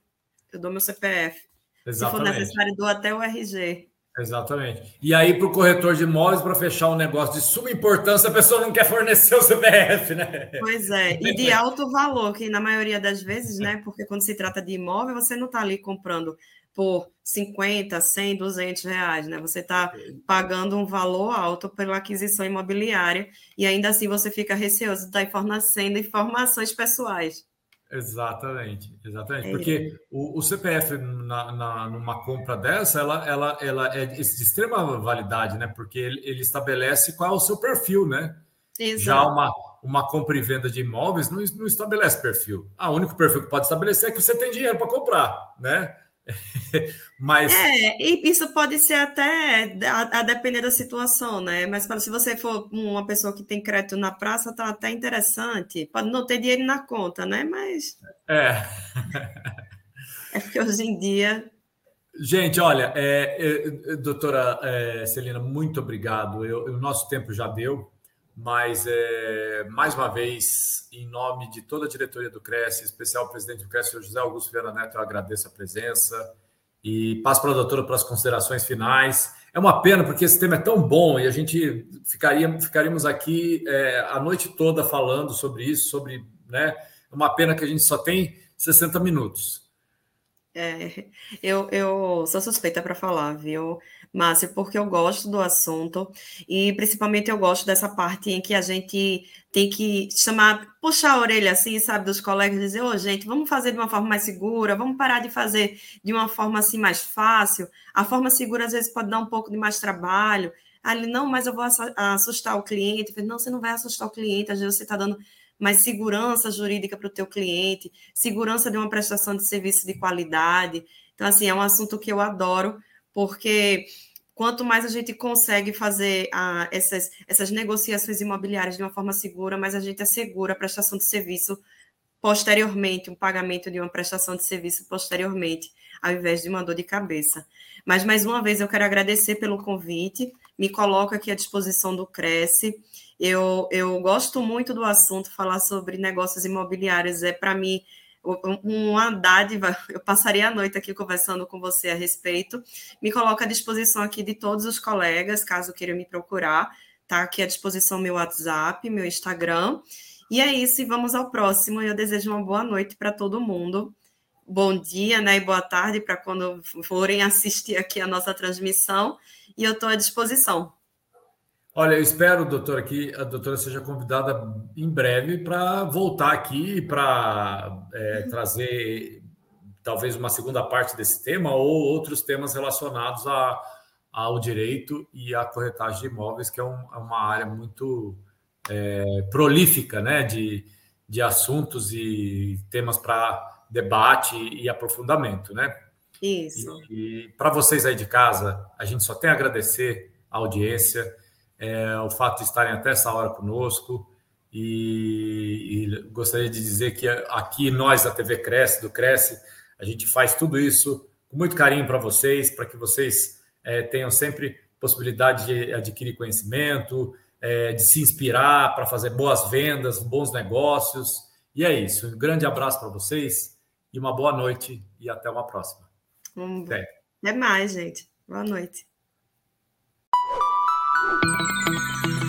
eu dou meu CPF. Exatamente. Se for necessário, dou até o RG. Exatamente. E aí, para o corretor de imóveis, para fechar um negócio de suma importância, a pessoa não quer fornecer o CPF, né? Pois é, e de alto valor, que na maioria das vezes, né? Porque quando se trata de imóvel, você não está ali comprando por 50, 100, 200 reais, né? Você está pagando um valor alto pela aquisição imobiliária e ainda assim você fica receoso de estar fornecendo informações pessoais. Exatamente, exatamente. É. Porque o, o CPF na, na, numa compra dessa, ela, ela, ela é de extrema validade, né? Porque ele, ele estabelece qual é o seu perfil, né? Exato. Já uma, uma compra e venda de imóveis não, não estabelece perfil. Ah, o único perfil que pode estabelecer é que você tem dinheiro para comprar, né? [LAUGHS] Mas. É, e isso pode ser até a, a, depender da situação, né? Mas se você for uma pessoa que tem crédito na praça, tá até interessante. Pode não ter dinheiro na conta, né? Mas. É. [LAUGHS] é porque hoje em dia. Gente, olha, é, é, doutora é, Celina, muito obrigado. Eu, o nosso tempo já deu. Mas, é, mais uma vez, em nome de toda a diretoria do Cresce, especial presidente do Cresce, José Augusto Viana Neto, eu agradeço a presença e passo para a doutora para as considerações finais. É uma pena, porque esse tema é tão bom e a gente ficaria, ficaríamos aqui é, a noite toda falando sobre isso, sobre. Né, é uma pena que a gente só tem 60 minutos. É, eu, eu sou suspeita para falar, viu? Márcia, porque eu gosto do assunto e principalmente eu gosto dessa parte em que a gente tem que chamar, puxar a orelha assim, sabe, dos colegas, dizer, ô oh, gente, vamos fazer de uma forma mais segura, vamos parar de fazer de uma forma assim mais fácil. A forma segura às vezes pode dar um pouco de mais trabalho. Ali, não, mas eu vou assustar o cliente. Não, você não vai assustar o cliente, às vezes você está dando mais segurança jurídica para o teu cliente, segurança de uma prestação de serviço de qualidade. Então, assim, é um assunto que eu adoro, porque quanto mais a gente consegue fazer ah, essas, essas negociações imobiliárias de uma forma segura, mais a gente assegura a prestação de serviço posteriormente, um pagamento de uma prestação de serviço posteriormente. ao invés de uma dor de cabeça. Mas, mais uma vez, eu quero agradecer pelo convite, me coloco aqui à disposição do Cresce. Eu, eu gosto muito do assunto, falar sobre negócios imobiliários é, para mim, uma dádiva, eu passaria a noite aqui conversando com você a respeito. Me coloco à disposição aqui de todos os colegas, caso queiram me procurar. Está aqui à disposição meu WhatsApp, meu Instagram. E é isso, e vamos ao próximo. Eu desejo uma boa noite para todo mundo. Bom dia, né? E boa tarde para quando forem assistir aqui a nossa transmissão. E eu estou à disposição. Olha, eu espero, doutora, que a doutora seja convidada em breve para voltar aqui para é, trazer talvez uma segunda parte desse tema ou outros temas relacionados a, ao direito e à corretagem de imóveis, que é, um, é uma área muito é, prolífica né, de, de assuntos e temas para debate e aprofundamento. Né? Isso. E, e para vocês aí de casa, a gente só tem a agradecer a audiência é, o fato de estarem até essa hora conosco. E, e, gostaria de dizer que aqui nós da TV Cresce, do Cresce, a gente faz tudo isso com muito carinho para vocês, para que vocês é, tenham sempre possibilidade de adquirir conhecimento, é, de se inspirar para fazer boas vendas, bons negócios. E é isso. Um grande abraço para vocês e uma boa noite e até uma próxima. Hum, até. até mais, gente. Boa noite. Thank you.